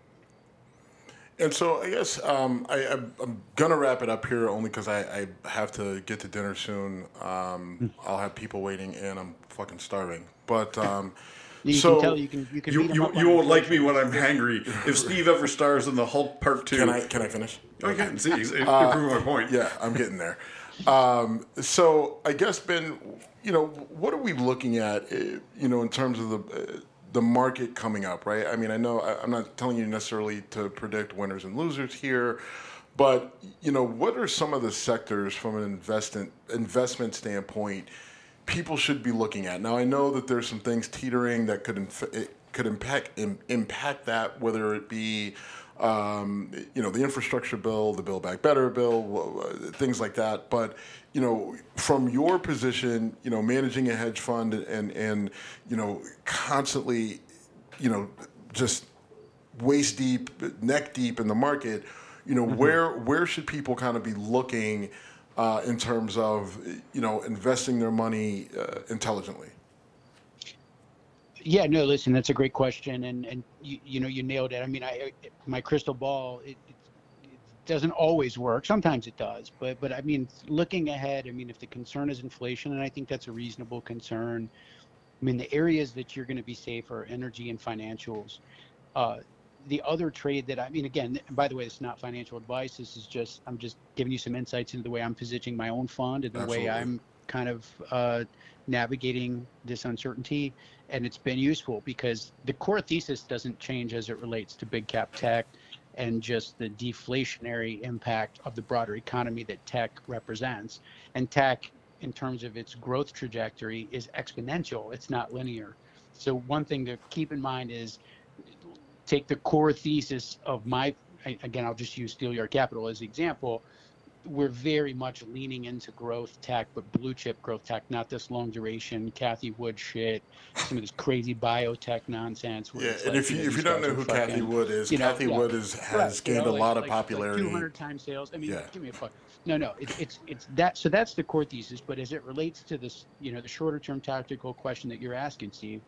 And so I guess um, I, am gonna wrap it up here only because I, I, have to get to dinner soon. Um, hmm. I'll have people waiting, and I'm fucking starving. But um, you so can tell you can you can you, you, you won't like me when I'm hangry. If Steve ever stars in the Hulk Part Two, can I can I finish? Okay, can see, uh, prove my point. Yeah, I'm getting there. Um, so I guess Ben, you know, what are we looking at? Eh, you know, in terms of the uh, the market coming up, right? I mean, I know I, am not telling you necessarily to predict winners and losers here, but you know, what are some of the sectors from an investment investment standpoint people should be looking at? Now, I know that there's some things teetering that could inf- could impact Im- impact that, whether it be um, you know the infrastructure bill, the Build Back Better bill, things like that. But you know, from your position, you know, managing a hedge fund and and you know, constantly, you know, just waist deep, neck deep in the market, you know, mm-hmm. where where should people kind of be looking uh, in terms of you know investing their money uh, intelligently? Yeah, no, listen, that's a great question, and and you, you know you nailed it. I mean, I my crystal ball it, doesn't always work. Sometimes it does, but but I mean, looking ahead, I mean, if the concern is inflation, and I think that's a reasonable concern. I mean, the areas that you're going to be safe are energy and financials. Uh, the other trade that I mean, again, by the way, it's not financial advice. This is just I'm just giving you some insights into the way I'm positioning my own fund and the Absolutely. way I'm kind of uh, navigating this uncertainty. And it's been useful because the core thesis doesn't change as it relates to big cap tech and just the deflationary impact of the broader economy that tech represents. And tech, in terms of its growth trajectory, is exponential, it's not linear. So, one thing to keep in mind is take the core thesis of my, again, I'll just use Steelyard Capital as the example we're very much leaning into growth tech, but blue chip growth tech, not this long duration Cathie Wood shit, some of this crazy biotech nonsense. Yeah, and like, if you, you know, if you don't know who fucking, Cathie Wood is, you know, Cathie yeah. Wood is, has right, gained you know, a lot like, of popularity. Like 200 times sales. I mean, yeah. give me a fuck. No, no, it, it's it's that. So that's the core thesis. But as it relates to this, you know, the shorter term tactical question that you're asking, Steve,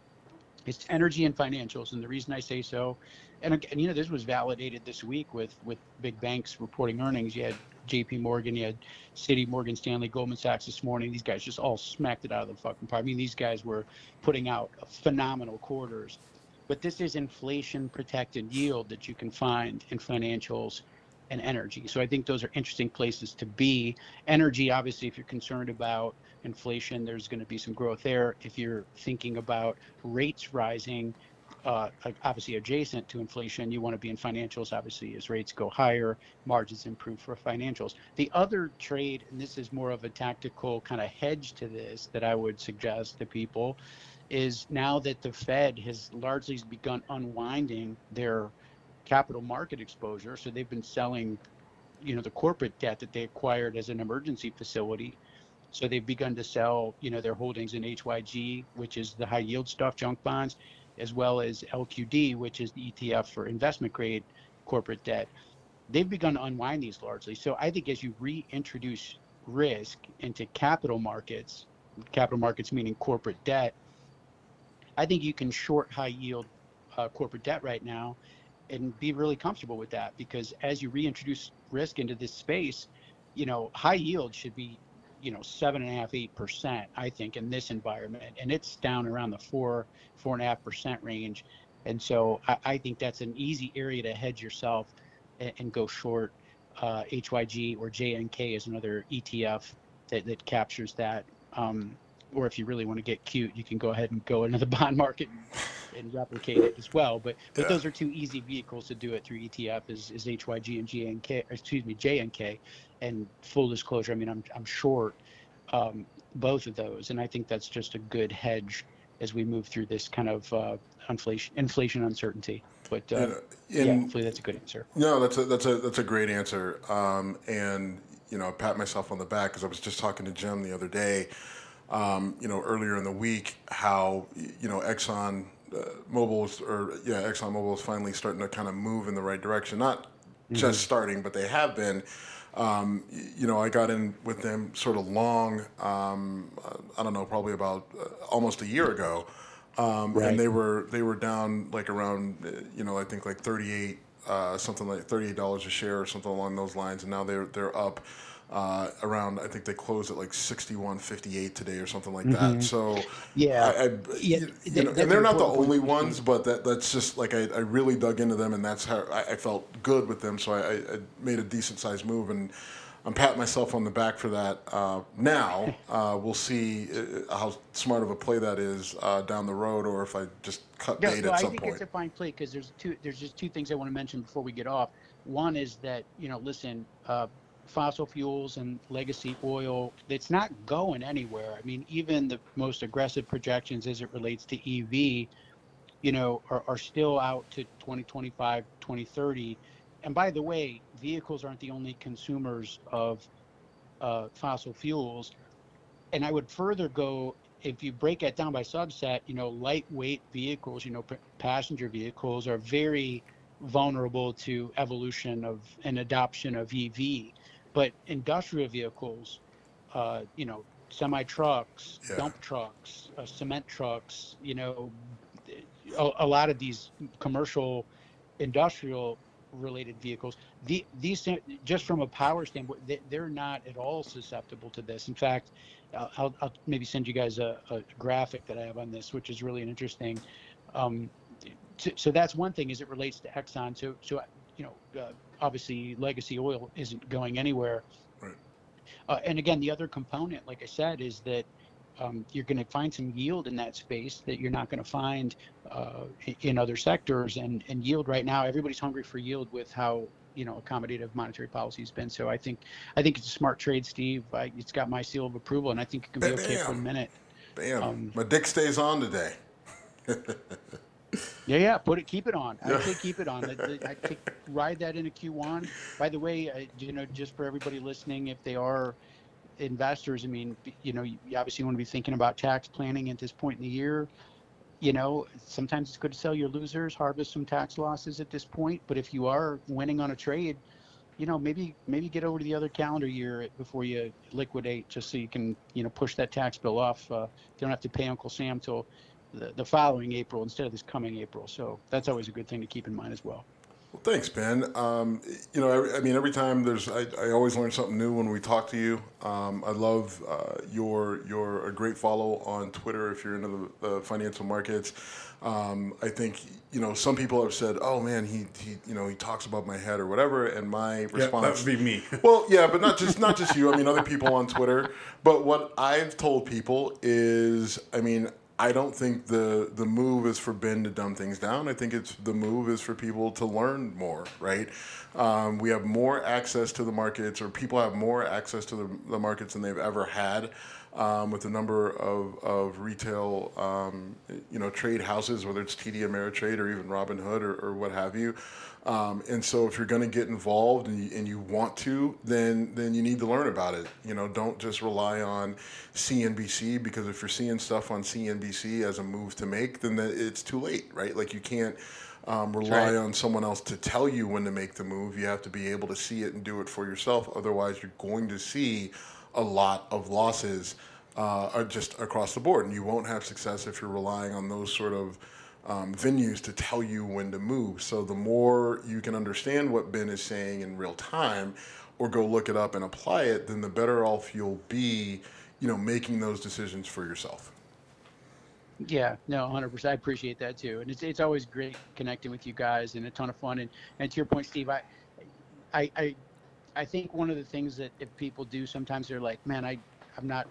it's energy and financials. And the reason I say so, and again, you know, this was validated this week with with big banks reporting earnings. You had J.P. Morgan, you had Citi, Morgan Stanley, Goldman Sachs this morning. These guys just all smacked it out of the fucking park. I mean, these guys were putting out phenomenal quarters. but this is inflation protected yield that you can find in financials and energy. So I think those are interesting places to be. Energy, obviously, if you're concerned about inflation, there's going to be some growth there. If you're thinking about rates rising, uh, obviously adjacent to inflation, you want to be in financials, obviously, as rates go higher, margins improve for financials. The other trade, and this is more of a tactical kind of hedge to this that I would suggest to people, is now that the Fed has largely begun unwinding their capital market exposure. So they've been selling, you know, the corporate debt that they acquired as an emergency facility. So they've begun to sell, you know, their holdings in HYG, which is the high yield stuff, junk bonds, as well as LQD, which is the ETF for investment grade corporate debt. They've begun to unwind these largely. So I think as you reintroduce risk into capital markets, capital markets meaning corporate debt, I think you can short high yield uh, corporate debt right now and be really comfortable with that because as you reintroduce risk into this space, you know, high yield should be, you know, seven and a half, eight percent, I think, in this environment. And it's down around the four, four and a half percent range. And so I, I, think that's an easy area to hedge yourself and, and go short. Uh, HYG or JNK is another ETF that, that captures that. Um, or if you really want to get cute, you can go ahead and go into the bond market and, replicate it as well. But but yeah. those are two easy vehicles to do it through ETF is, is HYG and GNK, excuse me, JNK. And full disclosure, I mean, I'm I'm short um, both of those, and I think that's just a good hedge as we move through this kind of uh, inflation inflation uncertainty. But uh, and, yeah, hopefully that's a good answer. No, that's a that's a that's a great answer. Um, and you know, I pat myself on the back because I was just talking to Jim the other day um, you know, earlier in the week, how you know Exxon uh, Mobil's or yeah, Exxon Mobil is finally starting to kind of move in the right direction. Not mm-hmm. just starting, but they have been. Um, you know, I got in with them sort of long. Um, I don't know, probably about uh, almost a year ago, um, right. and they were they were down like around uh, you know I think like thirty eight. Uh, something like thirty-eight dollars a share or something along those lines, and now they're they're up uh, around I think they closed at like 61.58 today or something like mm-hmm. that. So yeah, I, I, yeah, you, you know, and they're not the only ones, but that that's just like I, I really dug into them, and that's how I, I felt good with them. So I, I made a decent sized move, and I'm patting myself on the back for that. Uh, now uh, we'll see uh, how smart of a play that is uh, down the road, or if I just cut no, bait no, at some point. I think it's a fine play because there's two. There's just two things I want to mention before we get off. One is that you know, listen, uh, fossil fuels and legacy oil, it's not going anywhere. I mean, even the most aggressive projections as it relates to EV, you know, are, are still out to 2025, 2030. And by the way, vehicles aren't the only consumers of uh, fossil fuels. And I would further go if you break that down by subset, you know, lightweight vehicles, you know, p- passenger vehicles are very vulnerable to evolution of and adoption of EV. But industrial vehicles, uh, you know, semi trucks, yeah. dump trucks, uh, cement trucks, you know, a, a, lot of these commercial, industrial related vehicles, the, these just from a power standpoint, they, are not at all susceptible to this. In fact, I'll, I'll maybe send you guys a, a, graphic that I have on this, which is really interesting. Um, so that's one thing as it relates to Exxon. So, so you know, uh, obviously legacy oil isn't going anywhere. Right. Uh, and again, the other component, like I said, is that um, you're going to find some yield in that space that you're not going to find uh, in other sectors. And, and yield right now, everybody's hungry for yield with how you know accommodative monetary policy has been. So I think I think it's a smart trade, Steve. I, it's got my seal of approval, and I think it can be okay for a minute. Bam! Um, my dick stays on today. Yeah, yeah. Put it, keep it on. I say keep it on. I take, ride that into Q1. By the way, I, you know, just for everybody listening, if they are investors, I mean, you know, you obviously want to be thinking about tax planning at this point in the year. You know, sometimes it's good to sell your losers, harvest some tax losses at this point. But if you are winning on a trade, you know, maybe maybe get over to the other calendar year before you liquidate, just so you can, you know, push that tax bill off. Uh, you don't have to pay Uncle Sam till the, the following April instead of this coming April. So that's always a good thing to keep in mind as well. Well, thanks, Ben. Um, you know, every, I mean, every time there's, I, I, always learn something new when we talk to you. Um, I love uh, your your a great follow on Twitter if you're into the, the financial markets. Um, I think you know some people have said, "Oh man, he, he you know he talks above my head or whatever," and my response yeah, that would be me. well, yeah, but not just not just you. I mean, other people on Twitter. But what I've told people is, I mean, I don't think the the move is for Ben to dumb things down. I think it's the move is for people to learn more. Right? Um, we have more access to the markets, or people have more access to the, the markets than they've ever had. Um, with the number of, of retail, um, you know, trade houses, whether it's TD Ameritrade or even Robinhood or, or what have you. Um, and so if you're going to get involved and you, and you want to, then then you need to learn about it. You know, don't just rely on CNBC because if you're seeing stuff on CNBC as a move to make, then it's too late, right? Like you can't um, rely right. on someone else to tell you when to make the move. You have to be able to see it and do it for yourself. Otherwise, you're going to see a lot of losses uh, just across the board, and you won't have success if you're relying on those sort of um, venues to tell you when to move. So the more you can understand what Ben is saying in real time, or go look it up and apply it, then the better off you'll be, you know, making those decisions for yourself. Yeah, no, 100%. I appreciate that too, and it's it's always great connecting with you guys and a ton of fun. And and to your point, Steve, I I I, I think one of the things that if people do sometimes they're like, man, I I'm not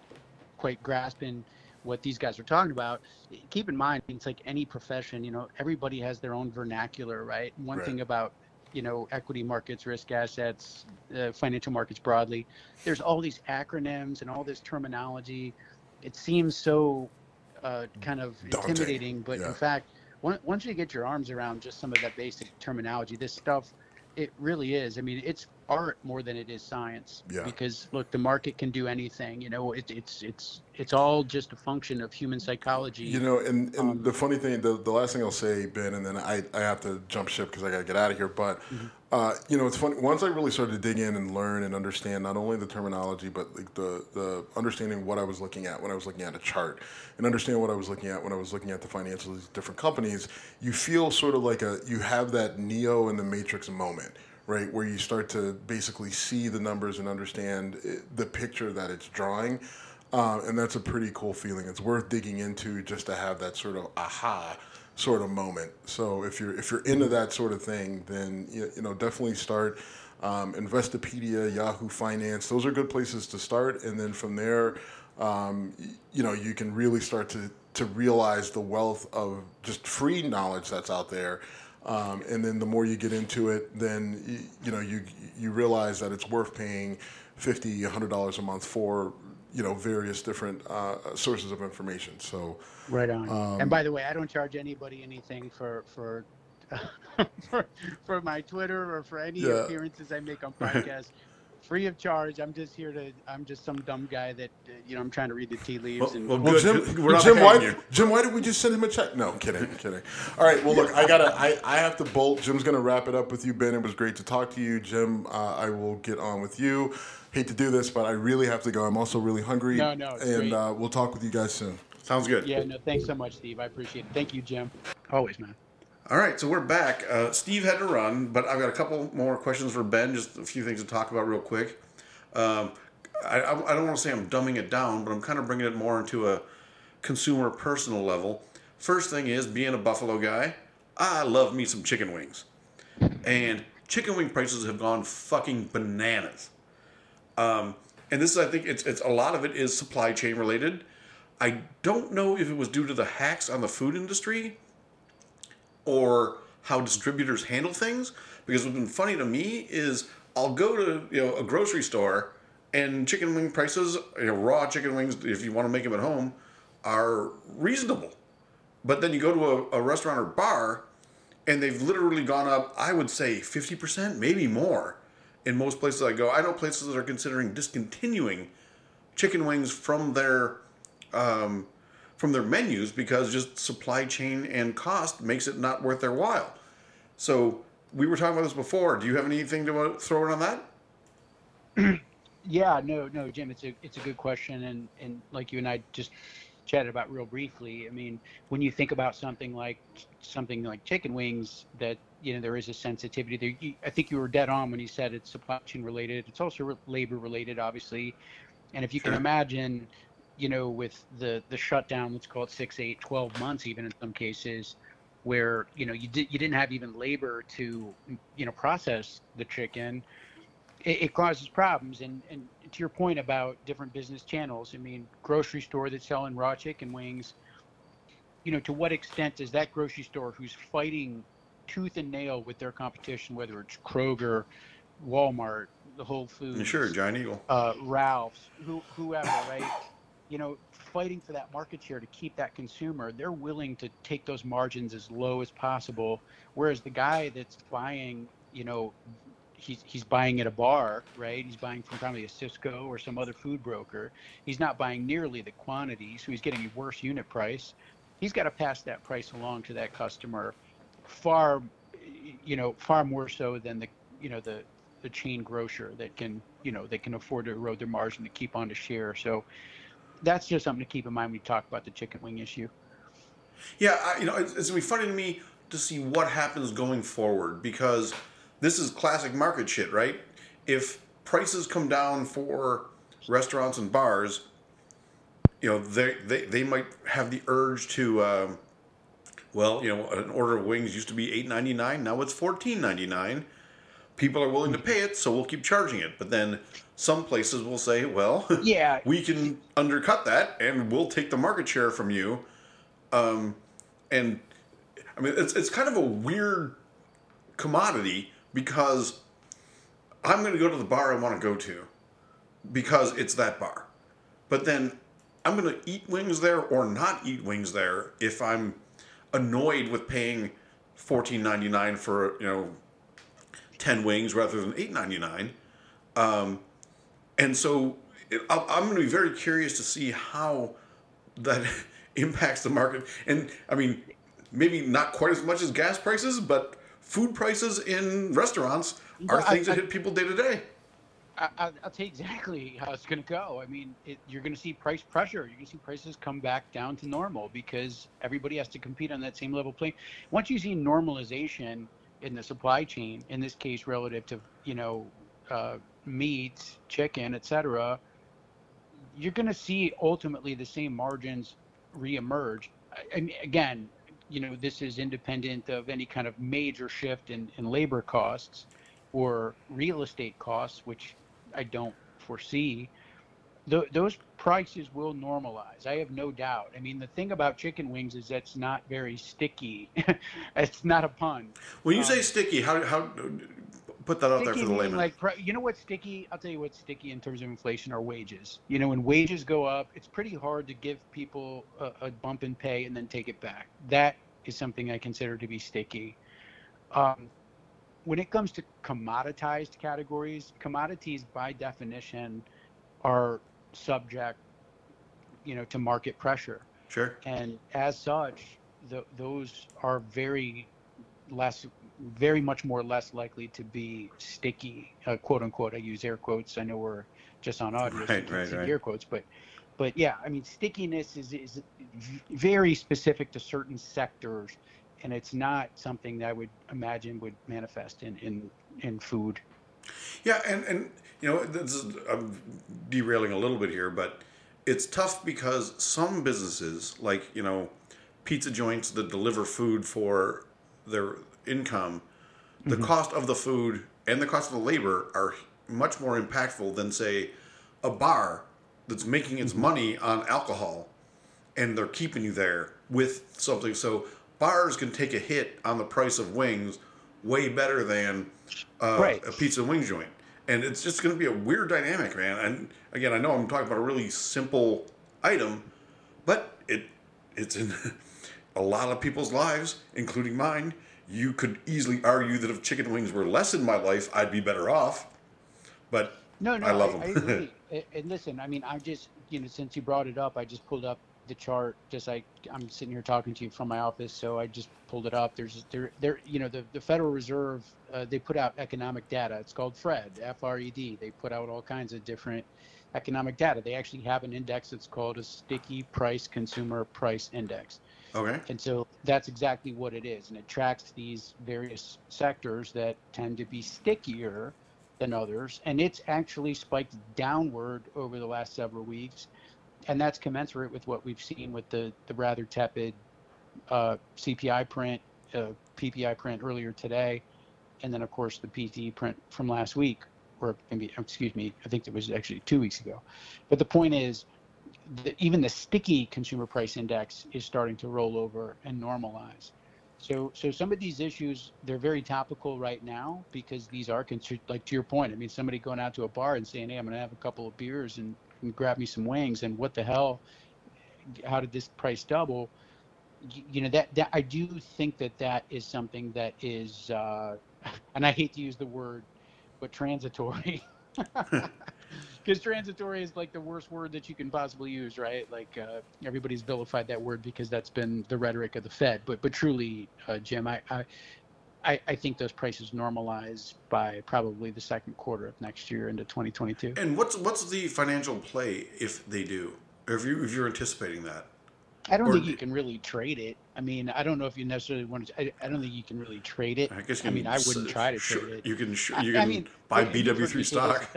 quite grasping what these guys are talking about, keep in mind it's like any profession. You know, everybody has their own vernacular, right? One right. thing about you know equity markets, risk assets, uh, financial markets broadly, there's all these acronyms and all this terminology. It seems so uh, kind of Daunting. intimidating, but yeah. in fact, once you get your arms around just some of that basic terminology, this stuff, it really is. I mean, it's art more than it is science. Yeah. Because look, the market can do anything. You know, it, it's it's it's all just a function of human psychology. You know, and, and um, the funny thing, the, the last thing I'll say, Ben, and then I, I have to jump ship because I got to get out of here. But mm-hmm. uh, you know, it's funny. Once I really started to dig in and learn and understand not only the terminology, but like the the understanding what I was looking at when I was looking at a chart, and understand what I was looking at when I was looking at the financials of these different companies, you feel sort of like a you have that Neo in the Matrix moment right? Where you start to basically see the numbers and understand it, the picture that it's drawing. Uh, and that's a pretty cool feeling. It's worth digging into just to have that sort of aha sort of moment. So if you're if you're into that sort of thing, then you, you know definitely start um, Investopedia, Yahoo Finance. Those are good places to start, and then from there, um, you know you can really start to to realize the wealth of just free knowledge that's out there um, and then the more you get into it, then you, you, know you you realize that it's worth paying fifty, hundred dollars a month for you know various different uh, sources of information. So right on. Um, and by the way, I don't charge anybody anything for for for, for my Twitter or for any yeah. appearances I make on podcasts free of charge. I'm just here to. I'm just some dumb guy that uh, you know. I'm trying to read the tea leaves. Well, and well, well Jim, Jim, why, Jim, why did we just send him a check? No, I'm kidding, I'm kidding. All right, well, look, I gotta. I, I have to bolt. Jim's gonna wrap it up with you, Ben. It was great to talk to you, Jim. Uh, I will get on with you. Hate to do this, but I really have to go. I'm also really hungry. No, no, and uh, we'll talk with you guys soon. Sounds good. Yeah, no, thanks so much, Steve. I appreciate it. Thank you, Jim. Always, man. All right, so we're back. Uh, Steve had to run, but I've got a couple more questions for Ben. Just a few things to talk about real quick. Um, I, I don't want to say I'm dumbing it down, but I'm kind of bringing it more into a consumer personal level. First thing is being a Buffalo guy, I love me some chicken wings. And chicken wing prices have gone fucking bananas. Um, and this is, I think, it's, it's a lot of it is supply chain related. I don't know if it was due to the hacks on the food industry or how distributors handle things. Because what's been funny to me is I'll go to you know a grocery store and chicken wing prices, you know, raw chicken wings, if you want to make them at home, are reasonable. But then you go to a, a restaurant or bar, and they've literally gone up. I would say fifty percent, maybe more, in most places I go. I know places that are considering discontinuing chicken wings from their um, from their menus because just supply chain and cost makes it not worth their while. So we were talking about this before. Do you have anything to uh, throw in on that? yeah, no, no, Jim. It's a it's a good question, and and like you and I just chatted about real briefly. I mean, when you think about something like something like chicken wings that you know there is a sensitivity there. You, I think you were dead on when you said it's supply chain related. It's also labor related, obviously. And if you Sure. can imagine, you know, with the the shutdown, let's call it six, eight, 12 months, even in some cases, where you know you did you didn't have even labor to you know process the chicken, it, it causes problems. And and to your point about different business channels, I mean, grocery store that's selling raw chicken wings you know, to what extent does that grocery store who's fighting tooth and nail with their competition, whether it's Kroger, Walmart, the Whole Foods, Sure, Giant Eagle. uh, Ralph's, who, whoever, right? You know, fighting for that market share to keep that consumer, they're willing to take those margins as low as possible. Whereas the guy that's buying, you know, he's he's buying at a bar, right? He's buying from probably a Sysco or some other food broker. He's not buying nearly the quantity, so he's getting a worse unit price. He's got to pass that price along to that customer, far, you know, far more so than the, you know, the the chain grocer that can, you know, they can afford to erode their margin to keep on to share. So that's just something to keep in mind when we talk about the chicken wing issue. Yeah, I, you know, it's, it's gonna be funny to me to see what happens going forward because this is classic market shit, right? If prices come down for restaurants and bars, you know, they they, they might have the urge to, um, well, you know, an order of wings used to be eight ninety nine, now it's fourteen ninety nine. People are willing to pay it, so we'll keep charging it. But then some places will say, well, Yeah. we can undercut that and we'll take the market share from you. Um, and I mean, it's, it's kind of a weird commodity because I'm going to go to the bar I want to go to because it's that bar. But then I'm going to eat wings there or not eat wings there if I'm annoyed with paying $14.99 for, you know, 10 wings rather than $8.99. Um, and so I'm I'm going to be very curious to see how that impacts the market. And I mean, maybe not quite as much as gas prices, but food prices in restaurants are Well, I- things that I- hit people day to day. I, I- I'll tell you exactly how it's going to go. I mean, it, you're going to see price pressure. You're going to see prices come back down to normal because everybody has to compete on that same level playing. Once you see normalization in the supply chain, in this case, relative to you know uh, meat, chicken, etc., you're going to see ultimately the same margins reemerge. I, I mean, again, you know, this is independent of any kind of major shift in, in labor costs or real estate costs, which I don't foresee. Th- those prices will normalize. I have no doubt. I mean, the thing about chicken wings is that's not very sticky. it's not a pun. When you Um, say sticky, how, how put that out there for the layman? like you know what's sticky? I'll tell you what's sticky in terms of inflation are wages. You know, when wages go up, it's pretty hard to give people a, a bump in pay and then take it back. That is something I consider to be sticky. Um, when it comes to commoditized categories, commodities by definition are subject, you know, to market pressure sure. and as such, th- those are very less, very much more less likely to be sticky, uh, quote unquote. I use air quotes. I know we're just on audio, so you can't right, see right. air quotes, but, but yeah, I mean, stickiness is is very specific to certain sectors, and it's not something that I would imagine would manifest in in in food. Yeah, and, and you know, this is, I'm derailing a little bit here, but it's tough because some businesses, like, you know, pizza joints that deliver food for their income, the cost of the food and the cost of the labor are much more impactful than, say, a bar that's making its money on alcohol and they're keeping you there with something. So bars can take a hit on the price of wings way better than uh, Right. a pizza and wing joint. And it's just going to be a weird dynamic, man. And again, I know I'm talking about a really simple item, but it it's in a lot of people's lives, including mine. You could easily argue that if chicken wings were less in my life, I'd be better off. But No, no, I love I, them. A- and listen, I mean, I just, you know, since you brought it up, I just pulled up the chart. Just like I'm sitting here talking to you from my office, so I just pulled it up. There's, there, there, you know, the, the Federal Reserve, uh, they put out economic data. It's called FRED, F-R-E-D. They put out all kinds of different economic data. They actually have an index that's called a sticky price consumer price index. Okay. And so that's exactly what it is. And it tracks these various sectors that tend to be stickier than others. And it's actually spiked downward over the last several weeks. And that's commensurate with what we've seen with the, the rather tepid uh, CPI print, uh, PPI print earlier today. And then, of course, the PCE print from last week, or maybe, excuse me, I think it was actually two weeks ago. But the point is, the, even the sticky consumer price index is starting to roll over and normalize. So, so some of these issues they're very topical right now because these are like to your point. I mean, somebody going out to a bar and saying, "Hey, I'm going to have a couple of beers and, and grab me some wings," and what the hell? How did this price double? You, you know that that I do think that that is something that is, uh, and I hate to use the word, but transitory. because transitory is like the worst word that you can possibly use, right? Like uh, everybody's vilified that word because that's been the rhetoric of the Fed. But but truly, uh, Jim, I, I I think those prices normalize by probably the second quarter of next year into 2022. And what's what's the financial play if they do, or if you if you're anticipating that? I don't or think you can really trade it. I mean, I don't know if you necessarily want to. I, I don't think you can really trade it. I guess. I mean, I wouldn't try to trade it. You can. You can I mean, buy BW3 stock.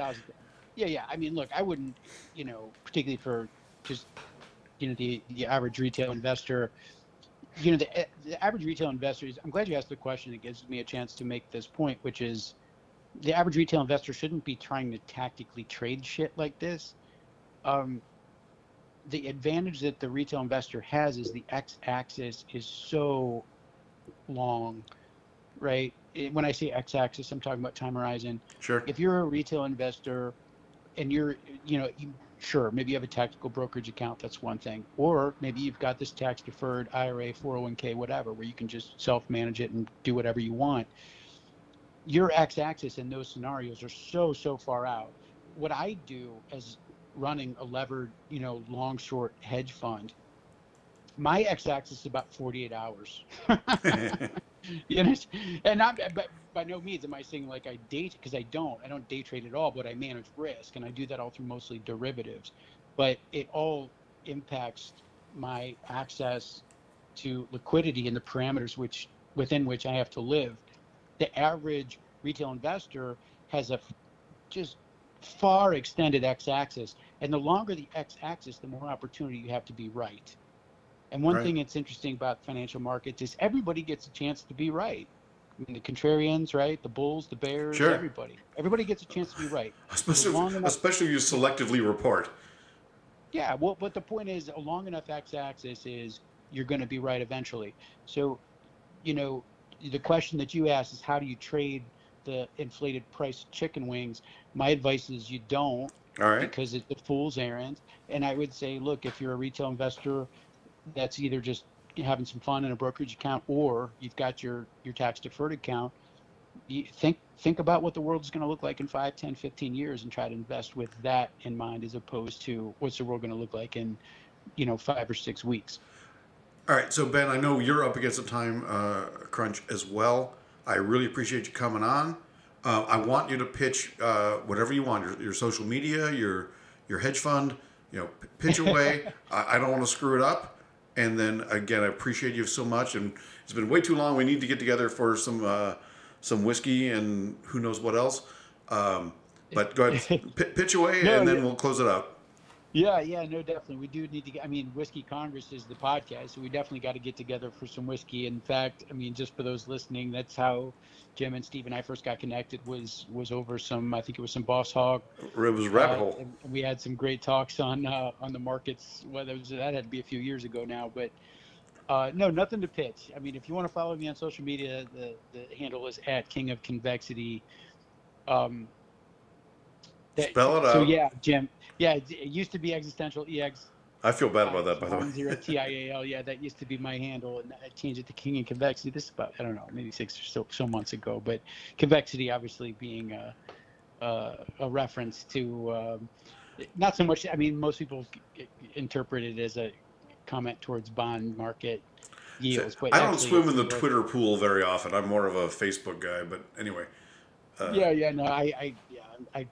Yeah, yeah. I mean, look, I wouldn't, you know, particularly for just, you know, the the average retail investor. You know, the, the average retail investor is. I'm glad you asked the question. It gives me a chance to make this point, which is, the average retail investor shouldn't be trying to tactically trade shit like this. Um, the advantage that the retail investor has is the x-axis is so long, right? When I say x-axis, I'm talking about time horizon. Sure. If you're a retail investor and you're, you know, you, sure, maybe you have a tactical brokerage account, that's one thing. Or maybe you've got this tax deferred IRA, 401k, whatever, where you can just self manage it and do whatever you want. Your x axis in those scenarios are so, so far out. What I do as running a levered, you know, long short hedge fund, my x axis is about 48 hours. you know, and I'm, but by no means am I saying like I date because I don't. I don't day trade at all, but I manage risk, and I do that all through mostly derivatives. But it all impacts my access to liquidity and the parameters which within which I have to live. The average retail investor has a just far extended x-axis, and the longer the x-axis, the more opportunity you have to be right. And one right. thing that's interesting about financial markets is everybody gets a chance to be right. I mean, the contrarians, right? The bulls, the bears, sure. everybody. Everybody gets a chance to be right. Especially, enough, especially you selectively report. Yeah, well, but the point is, a long enough x-axis is you're going to be right eventually. So, you know, the question that you asked is how do you trade the inflated price of chicken wings? My advice is you don't. All right. Because it's a fool's errand. And I would say, look, if you're a retail investor that's either just having some fun in a brokerage account or you've got your your tax deferred account you think think about what the world is going to look like in 5 10 15 years and try to invest with that in mind as opposed to what's the world going to look like in you know five or six weeks. All right so ben i know you're up against a time uh, crunch as well. I really appreciate you coming on. Uh, i want you to pitch uh, whatever you want your, your social media your your hedge fund you know pitch away. I, I don't want to screw it up and then again, I appreciate you so much. And it's been way too long. We need to get together for some uh, some whiskey and who knows what else. Um, but go ahead, p- pitch away, no, and then yeah. we'll close it up. Yeah, yeah, no, definitely. We do need to get, I mean, Whiskey Congress is the podcast, so we definitely got to get together for some whiskey. In fact, I mean, just for those listening, that's how Jim and Steve and I first got connected was was over some, I think it was some Boss Hog. It was rabbit hole. Uh, we had some great talks on uh, on the markets. Well, that, was, that had to be a few years ago now, but uh, no, nothing to pitch. I mean, if you want to follow me on social media, the, the handle is at King of Convexity. Um, that, Spell it out. So yeah, Jim. Yeah, it used to be existential ex. I feel bad about that, by the way. Zero T I A L. Yeah, that used to be my handle, and I changed it to King and Convexity. This is about I don't know, maybe six or so, so months ago. But convexity, obviously, being a, a, a reference to um, not so much. I mean, most people interpret it as a comment towards bond market yields. But I don't swim in the Twitter pool very often. I'm more of a Facebook guy. But anyway. Uh, yeah, yeah, no, I, I, yeah, I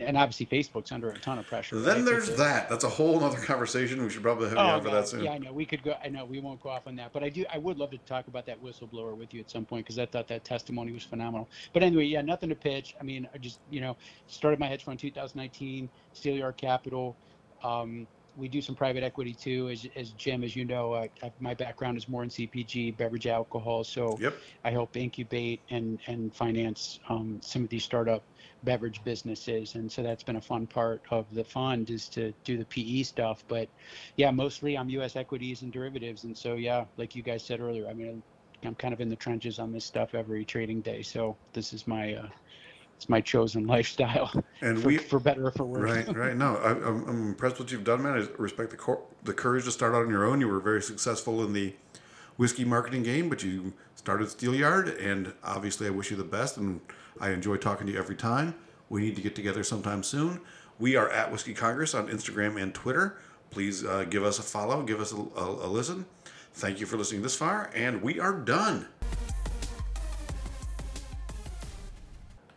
and obviously Facebook's under a ton of pressure. Then right? there's Because- that. That's a whole other conversation. We should probably have you on for Oh, that soon. Yeah, I know. We could go. I know we won't go off on that, but I do. I would love to talk about that whistleblower with you at some point because I thought that testimony was phenomenal. But anyway, yeah, nothing to pitch. I mean, I just you know started my hedge fund in 2019, Steelyard Capital. Um, we do some private equity too. As, as Jim, as you know, uh, my background is more in CPG, beverage, alcohol. So Yep. I help incubate and and finance um, some of these startup beverage businesses, and so that's been a fun part of the fund is to do the PE stuff. But yeah, mostly I'm U.S. equities and derivatives, and so yeah, like you guys said earlier, I mean, I'm kind of in the trenches on this stuff every trading day. So this is my uh, it's my chosen lifestyle, And for, we for better or for worse. Right, right. No, I, I'm, I'm impressed with what you've done, man. I respect the cor- the courage to start out on your own. You were very successful in the whiskey marketing game, but you started Steelyard, and obviously, I wish you the best. And I enjoy talking to you every time. We need to get together sometime soon. We are at Whiskey Congress on Instagram and Twitter. Please uh, give us a follow, give us a, a, a listen. Thank you for listening this far, and we are done.